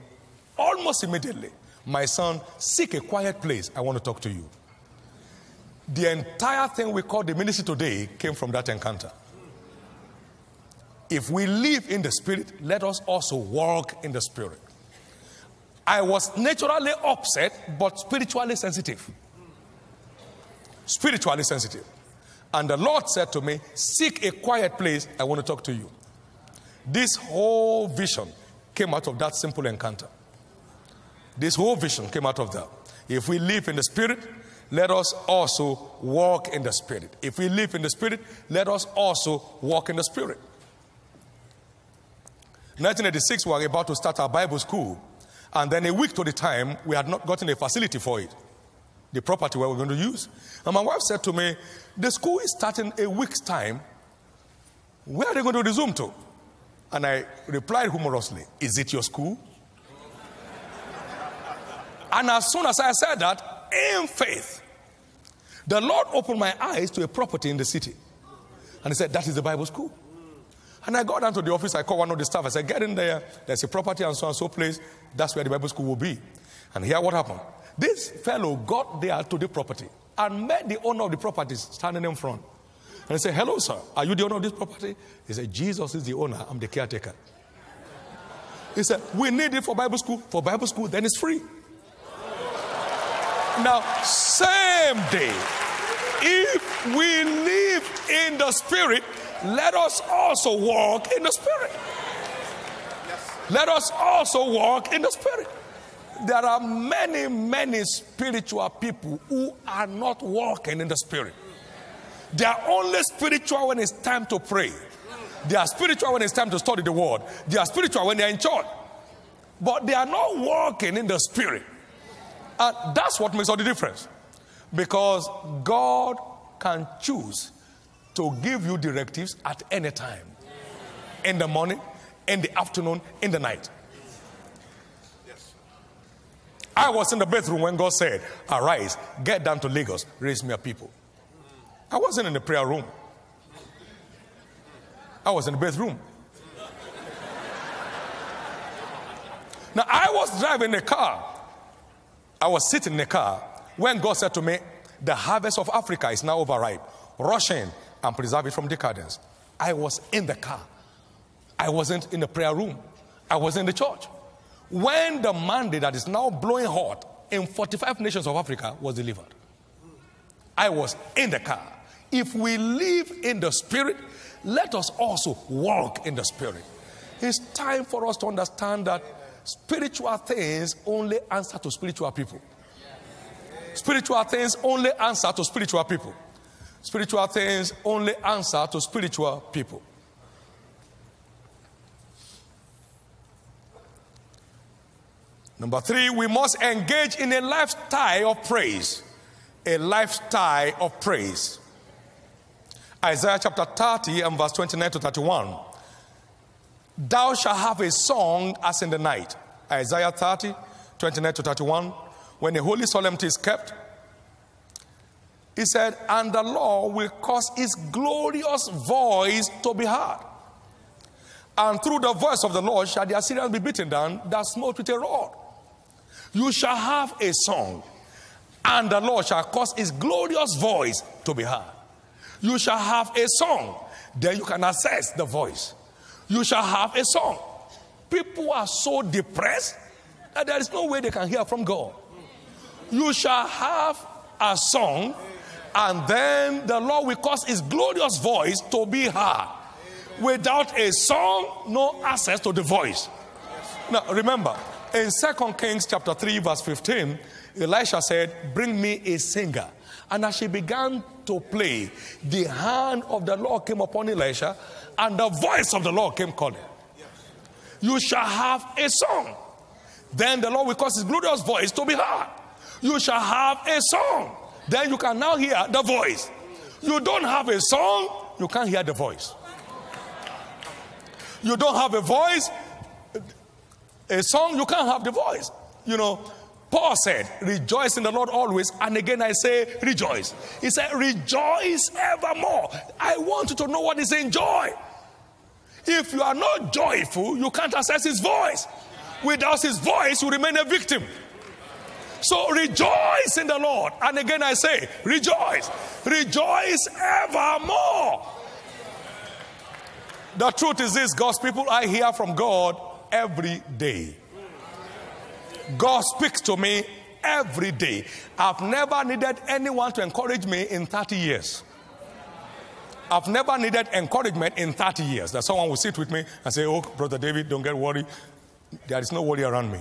almost immediately, My son, seek a quiet place. I want to talk to you. The entire thing we call the ministry today came from that encounter. If we live in the Spirit, let us also walk in the Spirit. I was naturally upset, but spiritually sensitive. Spiritually sensitive. And the Lord said to me, Seek a quiet place. I want to talk to you. This whole vision came out of that simple encounter. This whole vision came out of that. If we live in the Spirit, let us also walk in the Spirit. If we live in the Spirit, let us also walk in the Spirit. 1986, we were about to start our Bible school, and then a week to the time, we had not gotten a facility for it, the property where we're going to use. And my wife said to me, The school is starting a week's time. Where are they going to resume to? And I replied humorously, Is it your school? and as soon as I said that, in faith, the Lord opened my eyes to a property in the city. And he said, That is the Bible school. And I got down to the office, I called one of the staff, I said, Get in there, there's a property and so and so place, that's where the Bible school will be. And here what happened. This fellow got there to the property and met the owner of the property standing in front. And he said, Hello, sir, are you the owner of this property? He said, Jesus is the owner, I'm the caretaker. He said, We need it for Bible school. For Bible school, then it's free. Now, same day, if we live in the Spirit, let us also walk in the Spirit. Let us also walk in the Spirit. There are many, many spiritual people who are not walking in the Spirit. They are only spiritual when it's time to pray. They are spiritual when it's time to study the Word. They are spiritual when they're in church. But they are not walking in the Spirit. And that's what makes all the difference. Because God can choose to give you directives at any time in the morning, in the afternoon, in the night. I was in the bathroom when God said, Arise, get down to Lagos, raise me a people. I wasn't in the prayer room, I was in the bathroom. Now, I was driving a car, I was sitting in a car when God said to me, The harvest of Africa is now overripe. Rush in and preserve it from decadence. I was in the car. I wasn't in the prayer room. I was in the church. When the mandate that is now blowing hot in 45 nations of Africa was delivered, I was in the car. If we live in the spirit, let us also walk in the spirit. It's time for us to understand that spiritual things only answer to spiritual people. Spiritual things only answer to spiritual people. Spiritual things only answer to spiritual people. Number three, we must engage in a lifestyle of praise. A lifestyle of praise. Isaiah chapter 30 and verse 29 to 31. Thou shalt have a song as in the night. Isaiah 30, 29 to 31. When a holy solemnity is kept, he said, And the Lord will cause his glorious voice to be heard. And through the voice of the Lord shall the Assyrians be beaten down that smote with a rod. You shall have a song, and the Lord shall cause his glorious voice to be heard. You shall have a song, then you can assess the voice. You shall have a song. People are so depressed that there is no way they can hear from God. You shall have a song, and then the Lord will cause his glorious voice to be heard. Without a song, no access to the voice. Now remember, in Second Kings chapter 3, verse 15, Elisha said, Bring me a singer. And as she began to play, the hand of the Lord came upon Elisha, and the voice of the Lord came calling. You shall have a song. Then the Lord will cause his glorious voice to be heard. You shall have a song. Then you can now hear the voice. You don't have a song, you can't hear the voice. You don't have a voice, A song, you can't have the voice. You know, Paul said, Rejoice in the Lord always. And again, I say, Rejoice. He said, Rejoice evermore. I want you to know what is in joy. If you are not joyful, you can't access his voice. Without his voice, you remain a victim. So rejoice in the Lord. And again, I say, Rejoice. Rejoice evermore. The truth is this, God's people, I hear from God every day. God speaks to me every day. I've never needed anyone to encourage me in 30 years. I've never needed encouragement in 30 years. That someone will sit with me and say, Oh, Brother David, don't get worried. There is no worry around me.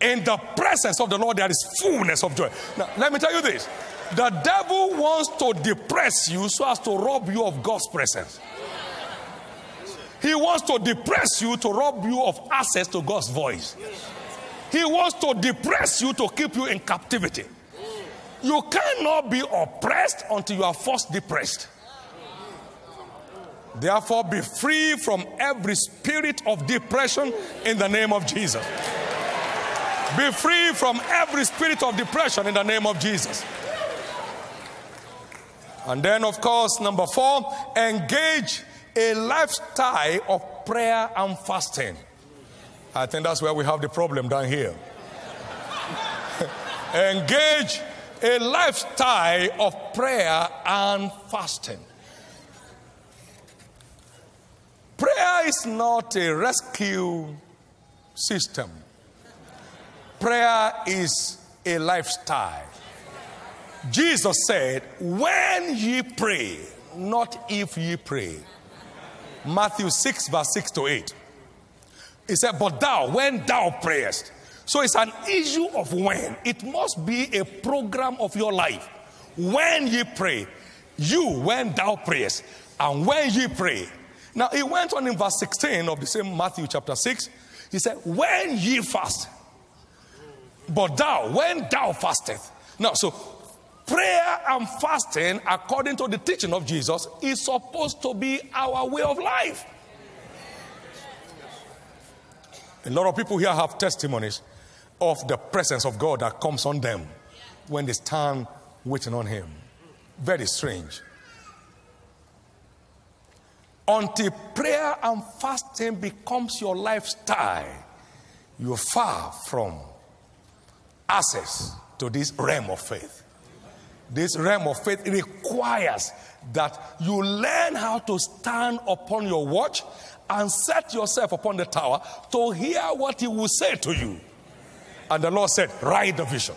In the presence of the Lord, there is fullness of joy. Now, let me tell you this the devil wants to depress you so as to rob you of God's presence. He wants to depress you to rob you of access to God's voice. He wants to depress you to keep you in captivity. You cannot be oppressed until you are first depressed. Therefore, be free from every spirit of depression in the name of Jesus. Be free from every spirit of depression in the name of Jesus. And then, of course, number four, engage a lifestyle of prayer and fasting. I think that's where we have the problem down here. engage a lifestyle of prayer and fasting. Prayer is not a rescue system, prayer is a lifestyle. Jesus said, When ye pray, not if ye pray. Matthew 6, verse 6 to 8. He said, But thou, when thou prayest, so it's an issue of when. It must be a program of your life. When ye pray, you, when thou prayest, and when ye pray. Now, he went on in verse 16 of the same Matthew chapter 6. He said, When ye fast, but thou, when thou fastest. Now, so prayer and fasting, according to the teaching of Jesus, is supposed to be our way of life. A lot of people here have testimonies of the presence of God that comes on them when they stand waiting on Him. Very strange. Until prayer and fasting becomes your lifestyle, you're far from access to this realm of faith. This realm of faith requires that you learn how to stand upon your watch and set yourself upon the tower to hear what He will say to you. And the Lord said, Write the vision.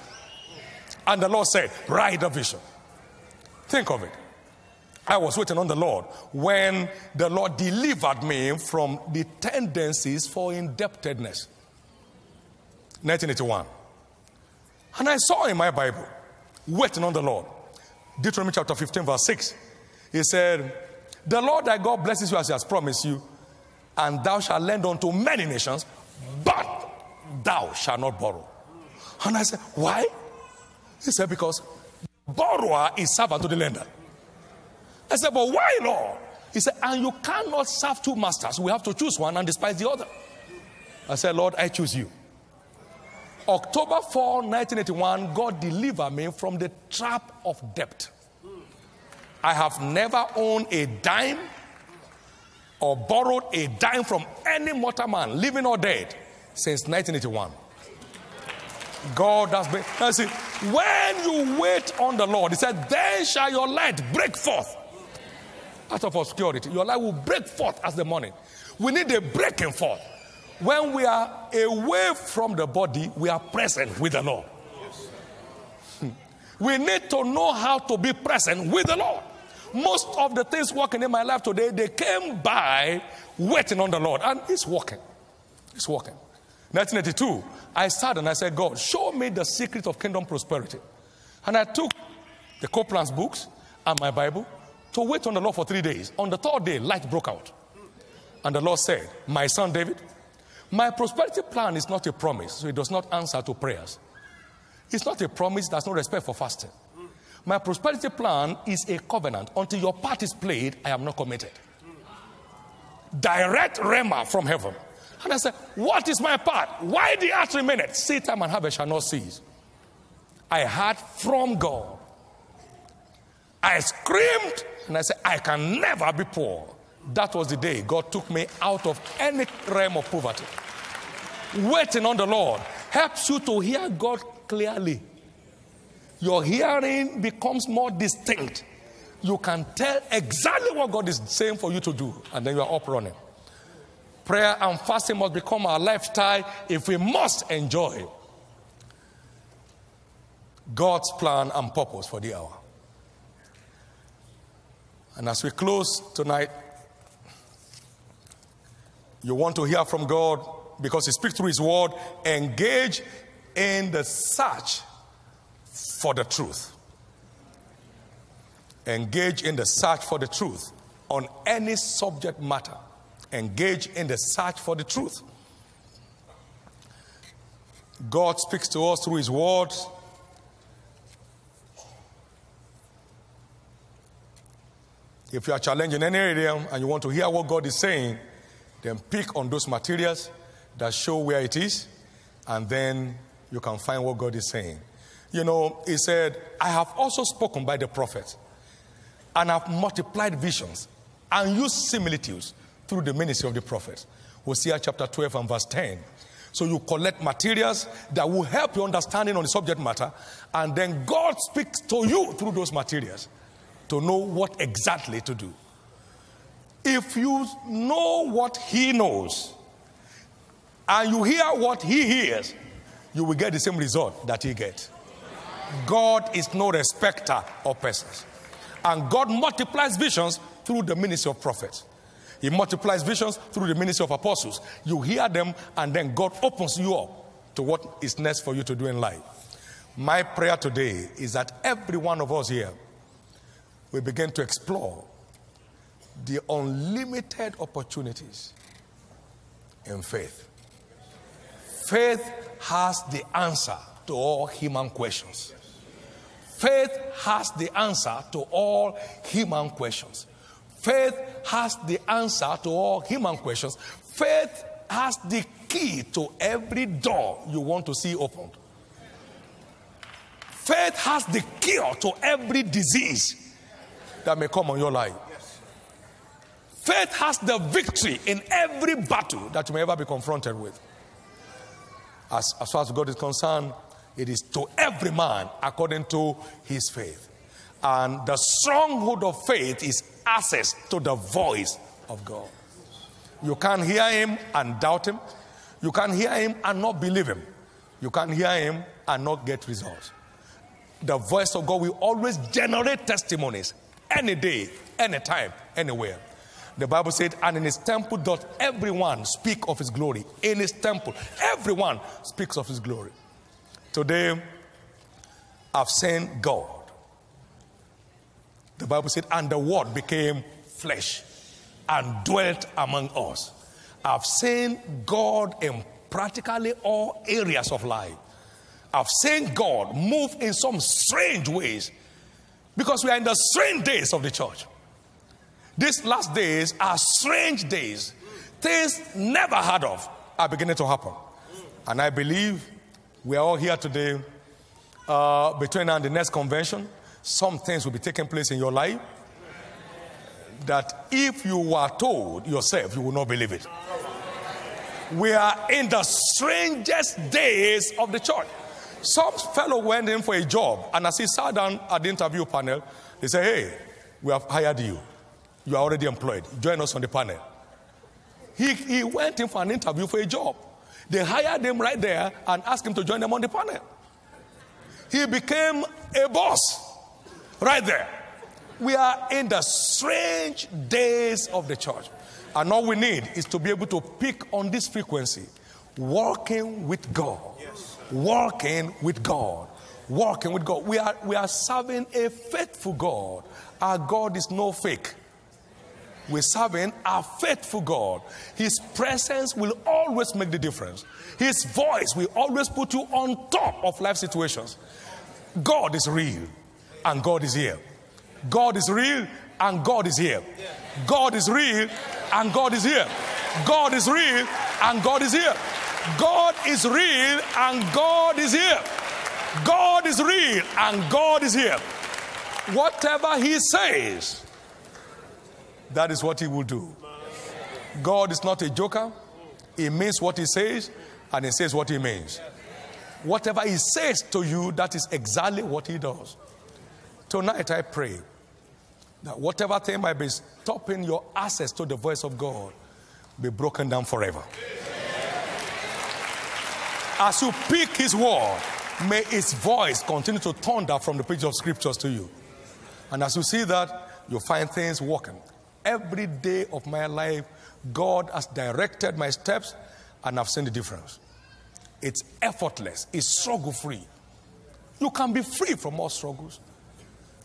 And the Lord said, Write the vision. Think of it. I was waiting on the Lord when the Lord delivered me from the tendencies for indebtedness. 1981. And I saw in my Bible, waiting on the Lord, Deuteronomy chapter 15, verse 6. He said, The Lord thy God blesses you as he has promised you, and thou shalt lend unto many nations, but thou shalt not borrow. And I said, Why? He said, Because borrower is servant to the lender. I said, But why, Lord? He said, And you cannot serve two masters. We have to choose one and despise the other. I said, Lord, I choose you. October 4, 1981, God delivered me from the trap of debt. I have never owned a dime or borrowed a dime from any mortal man, living or dead since 1981. God has been. Now see, when you wait on the Lord, He said, Then shall your light break forth out of obscurity. Your light will break forth as the morning. We need a breaking forth. When we are away from the body, we are present with the Lord. Hmm. We need to know how to be present with the Lord. Most of the things working in my life today, they came by waiting on the Lord, and it's working. It's working. 1982, I started and I said, God, show me the secret of kingdom prosperity. And I took the Copeland's books and my Bible to wait on the Lord for three days. On the third day, light broke out. And the Lord said, My son David, my prosperity plan is not a promise, so it does not answer to prayers. It's not a promise, there's no respect for fasting. My prosperity plan is a covenant. Until your part is played, I am not committed. Direct Rhema from heaven And I said, What is my part? Why the earth remaineth? Seed time and harvest shall not cease. I heard from God. I screamed and I said, I can never be poor. That was the day God took me out of any realm of poverty. Waiting on the Lord helps you to hear God clearly. Your hearing becomes more distinct. You can tell exactly what God is saying for you to do, and then you are up running. Prayer and fasting must become our lifestyle if we must enjoy God's plan and purpose for the hour. And as we close tonight, you want to hear from God because He speaks through His word. Engage in the search for the truth. Engage in the search for the truth on any subject matter. Engage in the search for the truth. God speaks to us through His word If you are challenged in any area and you want to hear what God is saying, then pick on those materials that show where it is, and then you can find what God is saying. You know, he said, I have also spoken by the prophets, and have multiplied visions, and used similitudes through the ministry of the prophets. Hosea chapter 12 and verse 10. So you collect materials that will help your understanding on the subject matter, and then God speaks to you through those materials to know what exactly to do. If you know what he knows and you hear what he hears, you will get the same result that he gets. God is no respecter of persons. And God multiplies visions through the ministry of prophets. He multiplies visions through the ministry of apostles. You hear them, and then God opens you up to what is next for you to do in life. My prayer today is that every one of us here we begin to explore the unlimited opportunities in faith. Faith has the answer to all human questions. Faith has the answer to all human questions. Faith has the answer to all human questions. Faith has the key to every door you want to see opened. Faith has the cure to every disease that may come on your life. Faith has the victory in every battle that you may ever be confronted with. As, as far as God is concerned, it is to every man according to his faith. And the stronghold of faith is access to the voice of God. You can't hear him and doubt him. You can hear him and not believe him. You can hear him and not get results. The voice of God will always generate testimonies any day, anytime, anywhere. The Bible said, and in his temple doth everyone speak of his glory. In his temple, everyone speaks of his glory. Today, I've seen God. The Bible said, and the word became flesh and dwelt among us. I've seen God in practically all areas of life. I've seen God move in some strange ways because we are in the strange days of the church. These last days are strange days. Things never heard of are beginning to happen. And I believe we are all here today. Uh, between now and the next convention, some things will be taking place in your life that if you were told yourself, you will not believe it. We are in the strangest days of the church. Some fellow went in for a job, and as he sat down at the interview panel, they said, Hey, we have hired you. You are already employed. Join us on the panel. He, he went in for an interview for a job. They hired him right there and asked him to join them on the panel. He became a boss right there. We are in the strange days of the church. And all we need is to be able to pick on this frequency, walking with God. Yes walking with God. Walking with God. We are, we are serving a faithful God. Our God is no fake. We're serving a faithful God. His presence will always make the difference. His voice will always put you on top of life situations. God is real and God is here. God is real and God is here. God is real and God is here. God is real and God is here. God is real and God is here. God is real and God is here. Whatever He says, that is what He will do. God is not a joker. He means what He says and He says what He means. Whatever He says to you, that is exactly what He does. Tonight, I pray that whatever thing might be stopping your access to the voice of God be broken down forever. As you pick His word, may His voice continue to thunder from the page of scriptures to you. And as you see that, you'll find things working. Every day of my life, God has directed my steps, and I've seen the difference. It's effortless, it's struggle free. You can be free from all struggles.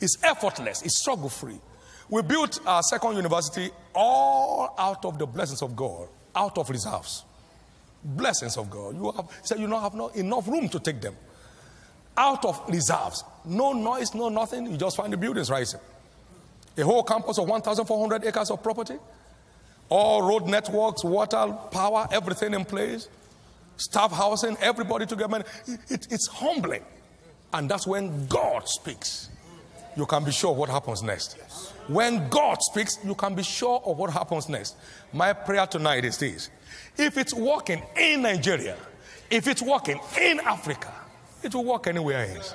It's effortless, it's struggle free. We built our second university all out of the blessings of God, out of reserves. Blessings of God. You have said you don't have no, enough room to take them. Out of reserves. No noise, no nothing. You just find the buildings rising. A whole campus of 1,400 acres of property. All road networks, water, power, everything in place. Staff housing, everybody together. It, it, it's humbling. And that's when God speaks. You can be sure what happens next. When God speaks, you can be sure of what happens next. My prayer tonight is this if it's working in Nigeria, if it's working in Africa, it will work anywhere else.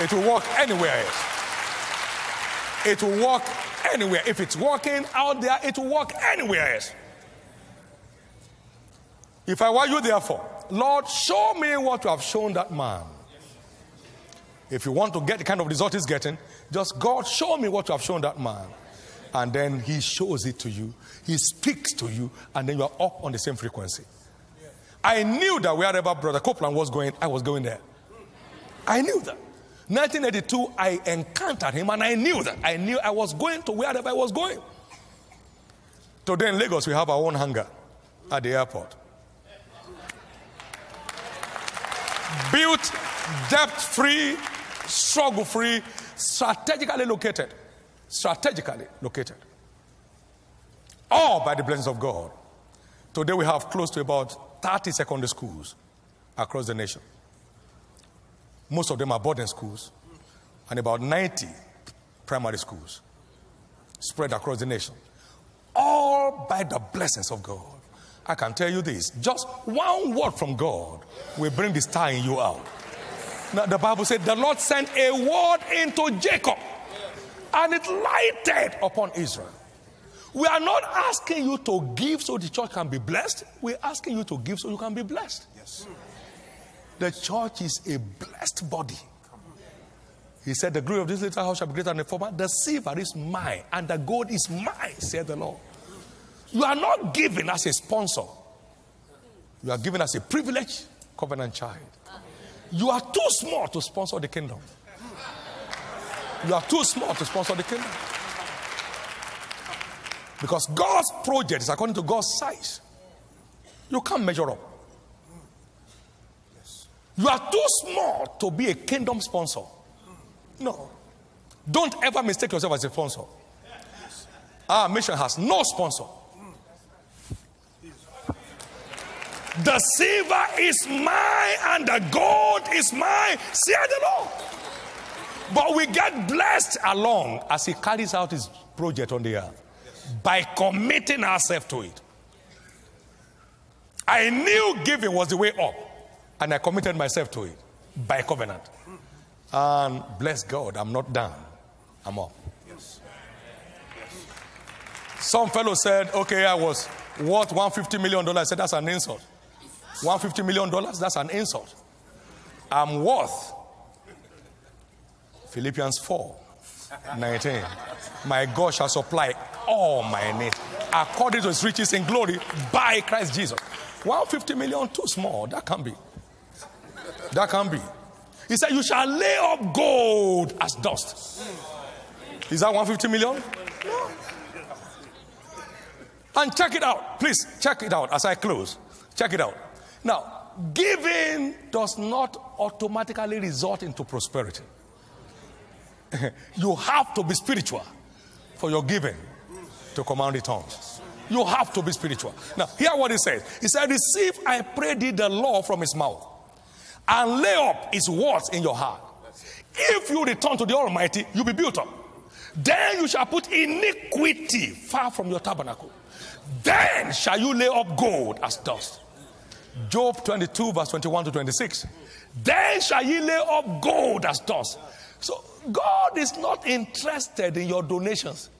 It will work anywhere else. It will work anywhere. If it's working out there, it will work anywhere else. If I were you, therefore, Lord, show me what you have shown that man. If you want to get the kind of result he's getting, just God, show me what you have shown that man. And then he shows it to you. He speaks to you, and then you are up on the same frequency. I knew that wherever Brother Copeland was going, I was going there. I knew that. 1982, I encountered him, and I knew that. I knew I was going to wherever I was going. Today in Lagos, we have our own hangar at the airport. Built debt free struggle free, strategically located. Strategically located. All by the blessings of God. Today we have close to about 30 secondary schools across the nation. Most of them are boarding schools, and about 90 primary schools spread across the nation. All by the blessings of God. I can tell you this just one word from God will bring the star in you out. Now, the Bible said the Lord sent a word into Jacob and it lighted upon Israel. We are not asking you to give so the church can be blessed. We're asking you to give so you can be blessed. Yes. The church is a blessed body. He said, The glory of this little house shall be greater than the former. The silver is mine, and the gold is mine, said the Lord. You are not given as a sponsor, you are given as a privileged covenant child. You are too small to sponsor the kingdom. You are too small to sponsor the kingdom. Because God's project is according to God's size. You can't measure up. You are too small to be a kingdom sponsor. No. Don't ever mistake yourself as a sponsor. Our mission has no sponsor. The silver is mine and the gold is mine, said the Lord. But we get blessed along as He carries out His project on the earth by committing ourselves to it. I knew giving was the way up, and I committed myself to it by covenant. And bless God, I'm not done, I'm up. Some fellow said, Okay, I was worth $150 million. I said, That's an insult. $150 million, that's an insult. I'm worth Philippians 4 19. My God shall supply all my needs according to his riches in glory by Christ Jesus. 150 million, too small. That can't be. That can be. He said, You shall lay up gold as dust. Is that 150 million? No. And check it out. Please check it out as I close. Check it out. Now, giving does not automatically result into prosperity. you have to be spiritual for your giving to command returns. You have to be spiritual. Now, hear what he says. He said, Receive, I pray thee, the law from his mouth, and lay up his words in your heart. If you return to the Almighty, you'll be built up. Then you shall put iniquity far from your tabernacle. Then shall you lay up gold as dust. Job 22, verse 21 to 26. Then shall ye lay up gold as dust. So God is not interested in your donations.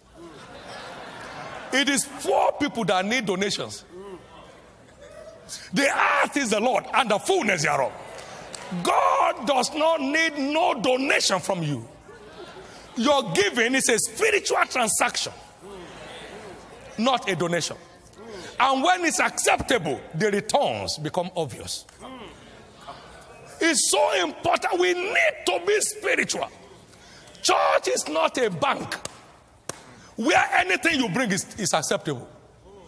It is poor people that need donations. The earth is the Lord and the fullness thereof. God does not need no donation from you. Your giving is a spiritual transaction, not a donation. And when it's acceptable, the returns become obvious. It's so important. We need to be spiritual. Church is not a bank where anything you bring is, is acceptable.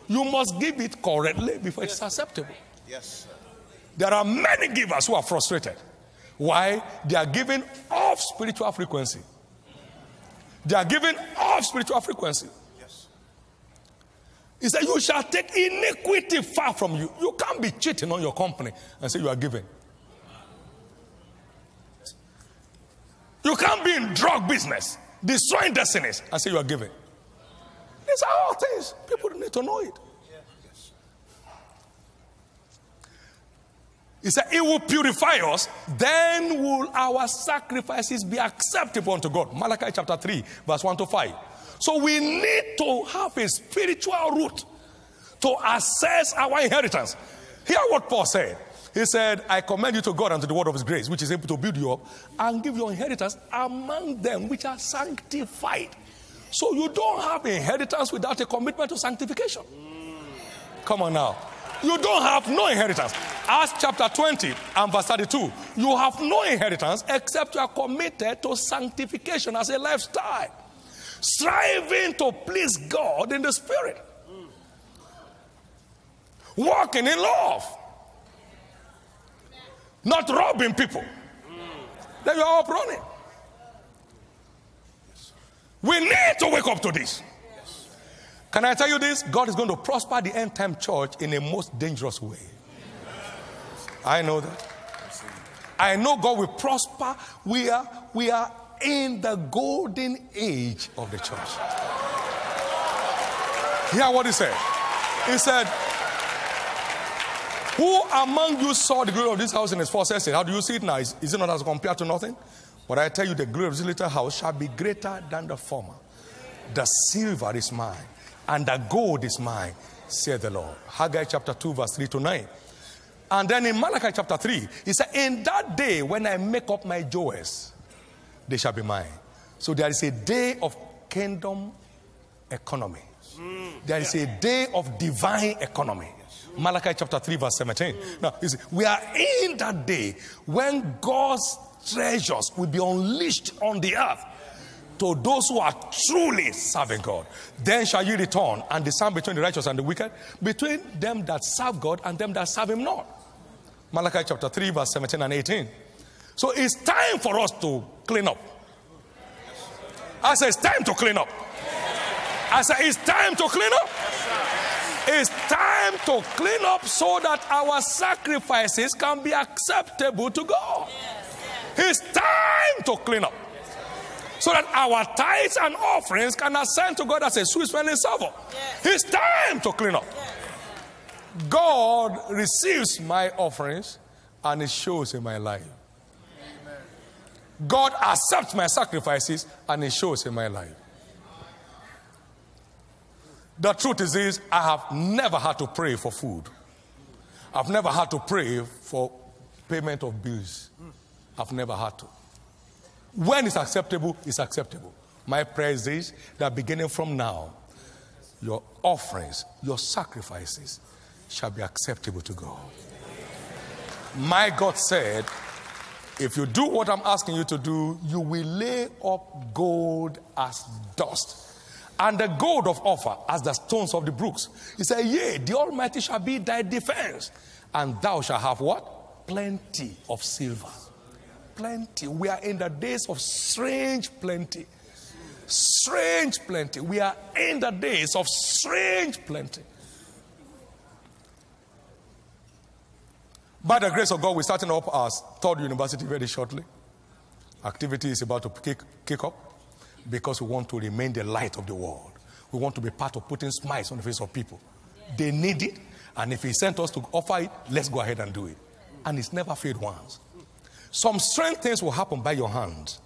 You must give it correctly before it's acceptable. Yes. There are many givers who are frustrated. Why? They are giving off spiritual frequency. They are giving off spiritual frequency. Yes. He said, You shall take iniquity far from you. You can't be cheating on your company and say you are giving. You can't be in drug business, destroying destinies, and say you are giving. These are all things people need to know it. He said, It will purify us, then will our sacrifices be acceptable unto God. Malachi chapter 3, verse 1 to 5. So we need to have a spiritual root to assess our inheritance. Hear what Paul said. He said, I commend you to God and to the word of his grace, which is able to build you up and give your inheritance among them which are sanctified. So you don't have inheritance without a commitment to sanctification. Come on now. You don't have no inheritance. Acts chapter 20 and verse 32. You have no inheritance except you are committed to sanctification as a lifestyle. Striving to please God in the spirit. Walking in love. Not robbing people. Then you are up running. We need to wake up to this. Can I tell you this? God is going to prosper the end time church in a most dangerous way. I know that. I know God will prosper. We are, we are in the golden age of the church. Hear what he said. He said, Who among you saw the glory of this house in its first estate? How do you see it now? Is, is it not as compared to nothing? But I tell you, the glory of this little house shall be greater than the former. The silver is mine and the gold is mine, said the Lord. Haggai chapter 2, verse 3 to 9. And then in Malachi chapter 3, he said, In that day when I make up my jewels, they shall be mine. So there is a day of kingdom economy. There is a day of divine economy. Malachi chapter 3, verse 17. Now, see, we are in that day when God's treasures will be unleashed on the earth to those who are truly serving God. Then shall you return and discern between the righteous and the wicked, between them that serve God and them that serve Him not. Malachi chapter 3, verse 17 and 18. So it's time for us to clean up. I say it's time to clean up. I say it's time to clean up. It's time to clean up so that our sacrifices can be acceptable to God. It's time to clean up so that our tithes and offerings can ascend to God as a sweet smelling savour. Yes. It's time to clean up. Yes. God receives my offerings and it shows in my life. Amen. God accepts my sacrifices and it shows in my life. The truth is this I have never had to pray for food. I've never had to pray for payment of bills. I've never had to. When it's acceptable, it's acceptable. My prayer is this that beginning from now, your offerings, your sacrifices shall be acceptable to God. My God said, if you do what I'm asking you to do, you will lay up gold as dust, and the gold of Ophir as the stones of the brooks. He said, Yea, the Almighty shall be thy defense, and thou shalt have what? Plenty of silver plenty. We are in the days of strange plenty. Strange plenty. We are in the days of strange plenty. By the grace of God, we're starting up our third university very shortly. Activity is about to kick, kick up because we want to remain the light of the world. We want to be part of putting smiles on the face of people. They need it, and if He sent us to offer it, let's go ahead and do it. And it's never failed once. Some strange things will happen by your hand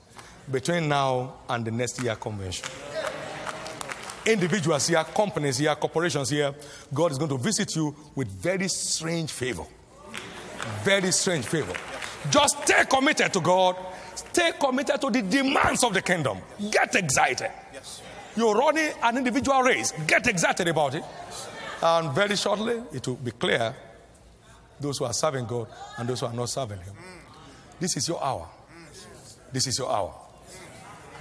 between now and the next year convention. Individuals here, companies here, corporations here, God is going to visit you with very strange favor. Very strange favor. Just stay committed to God. Stay committed to the demands of the kingdom. Get excited. You're running an individual race. Get excited about it. And very shortly, it will be clear those who are serving God and those who are not serving Him. This is your hour. This is your hour.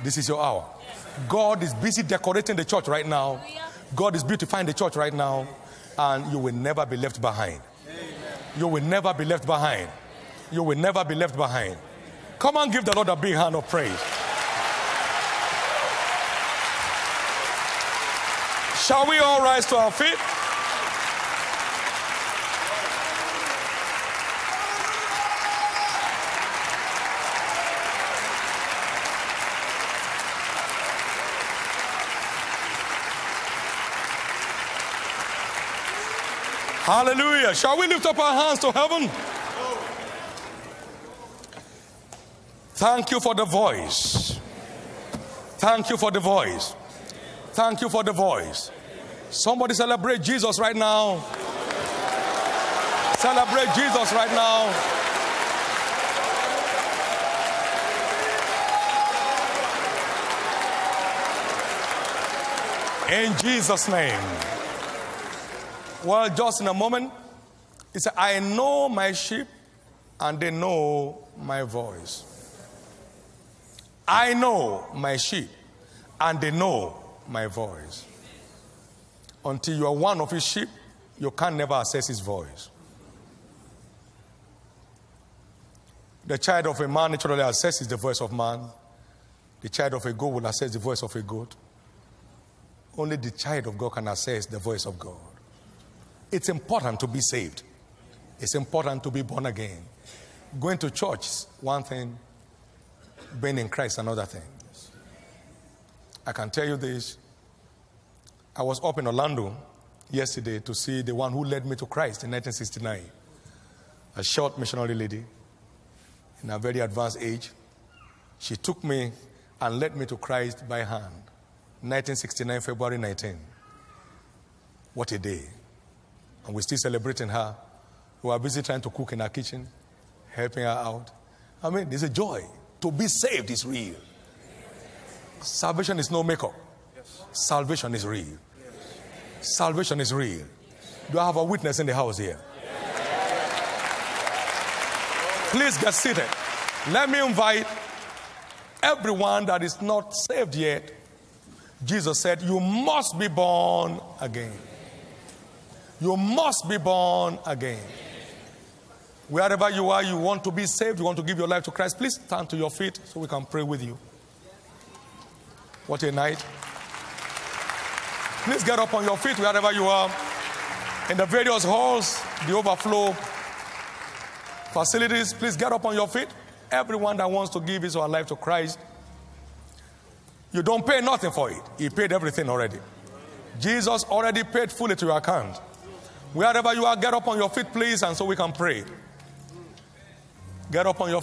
This is your hour. God is busy decorating the church right now. God is beautifying the church right now. And you will never be left behind. You will never be left behind. You will never be left behind. Come on, give the Lord a big hand of praise. Shall we all rise to our feet? Hallelujah. Shall we lift up our hands to heaven? Thank you for the voice. Thank you for the voice. Thank you for the voice. Somebody celebrate Jesus right now. Celebrate Jesus right now. In Jesus' name. Well, just in a moment, he said, I know my sheep and they know my voice. I know my sheep and they know my voice. Until you are one of his sheep, you can never assess his voice. The child of a man naturally assesses the voice of man. The child of a goat will assess the voice of a goat. Only the child of God can assess the voice of God. It's important to be saved. It's important to be born again. Going to church, one thing, being in Christ, another thing. I can tell you this. I was up in Orlando yesterday to see the one who led me to Christ in 1969. A short missionary lady in a very advanced age. She took me and led me to Christ by hand. 1969, February 19. What a day. And we're still celebrating her. We are busy trying to cook in her kitchen, helping her out. I mean, there's a joy. To be saved is real. Salvation is no makeup. Salvation is real. Salvation is real. Do I have a witness in the house here? Please get seated. Let me invite everyone that is not saved yet. Jesus said, You must be born again. You must be born again. Wherever you are, you want to be saved, you want to give your life to Christ, please stand to your feet so we can pray with you. What a night. Please get up on your feet wherever you are. In the various halls, the overflow facilities, please get up on your feet. Everyone that wants to give his or her life to Christ, you don't pay nothing for it. He paid everything already. Jesus already paid fully to your account. Wherever you are, get up on your feet, please, and so we can pray. Get up on your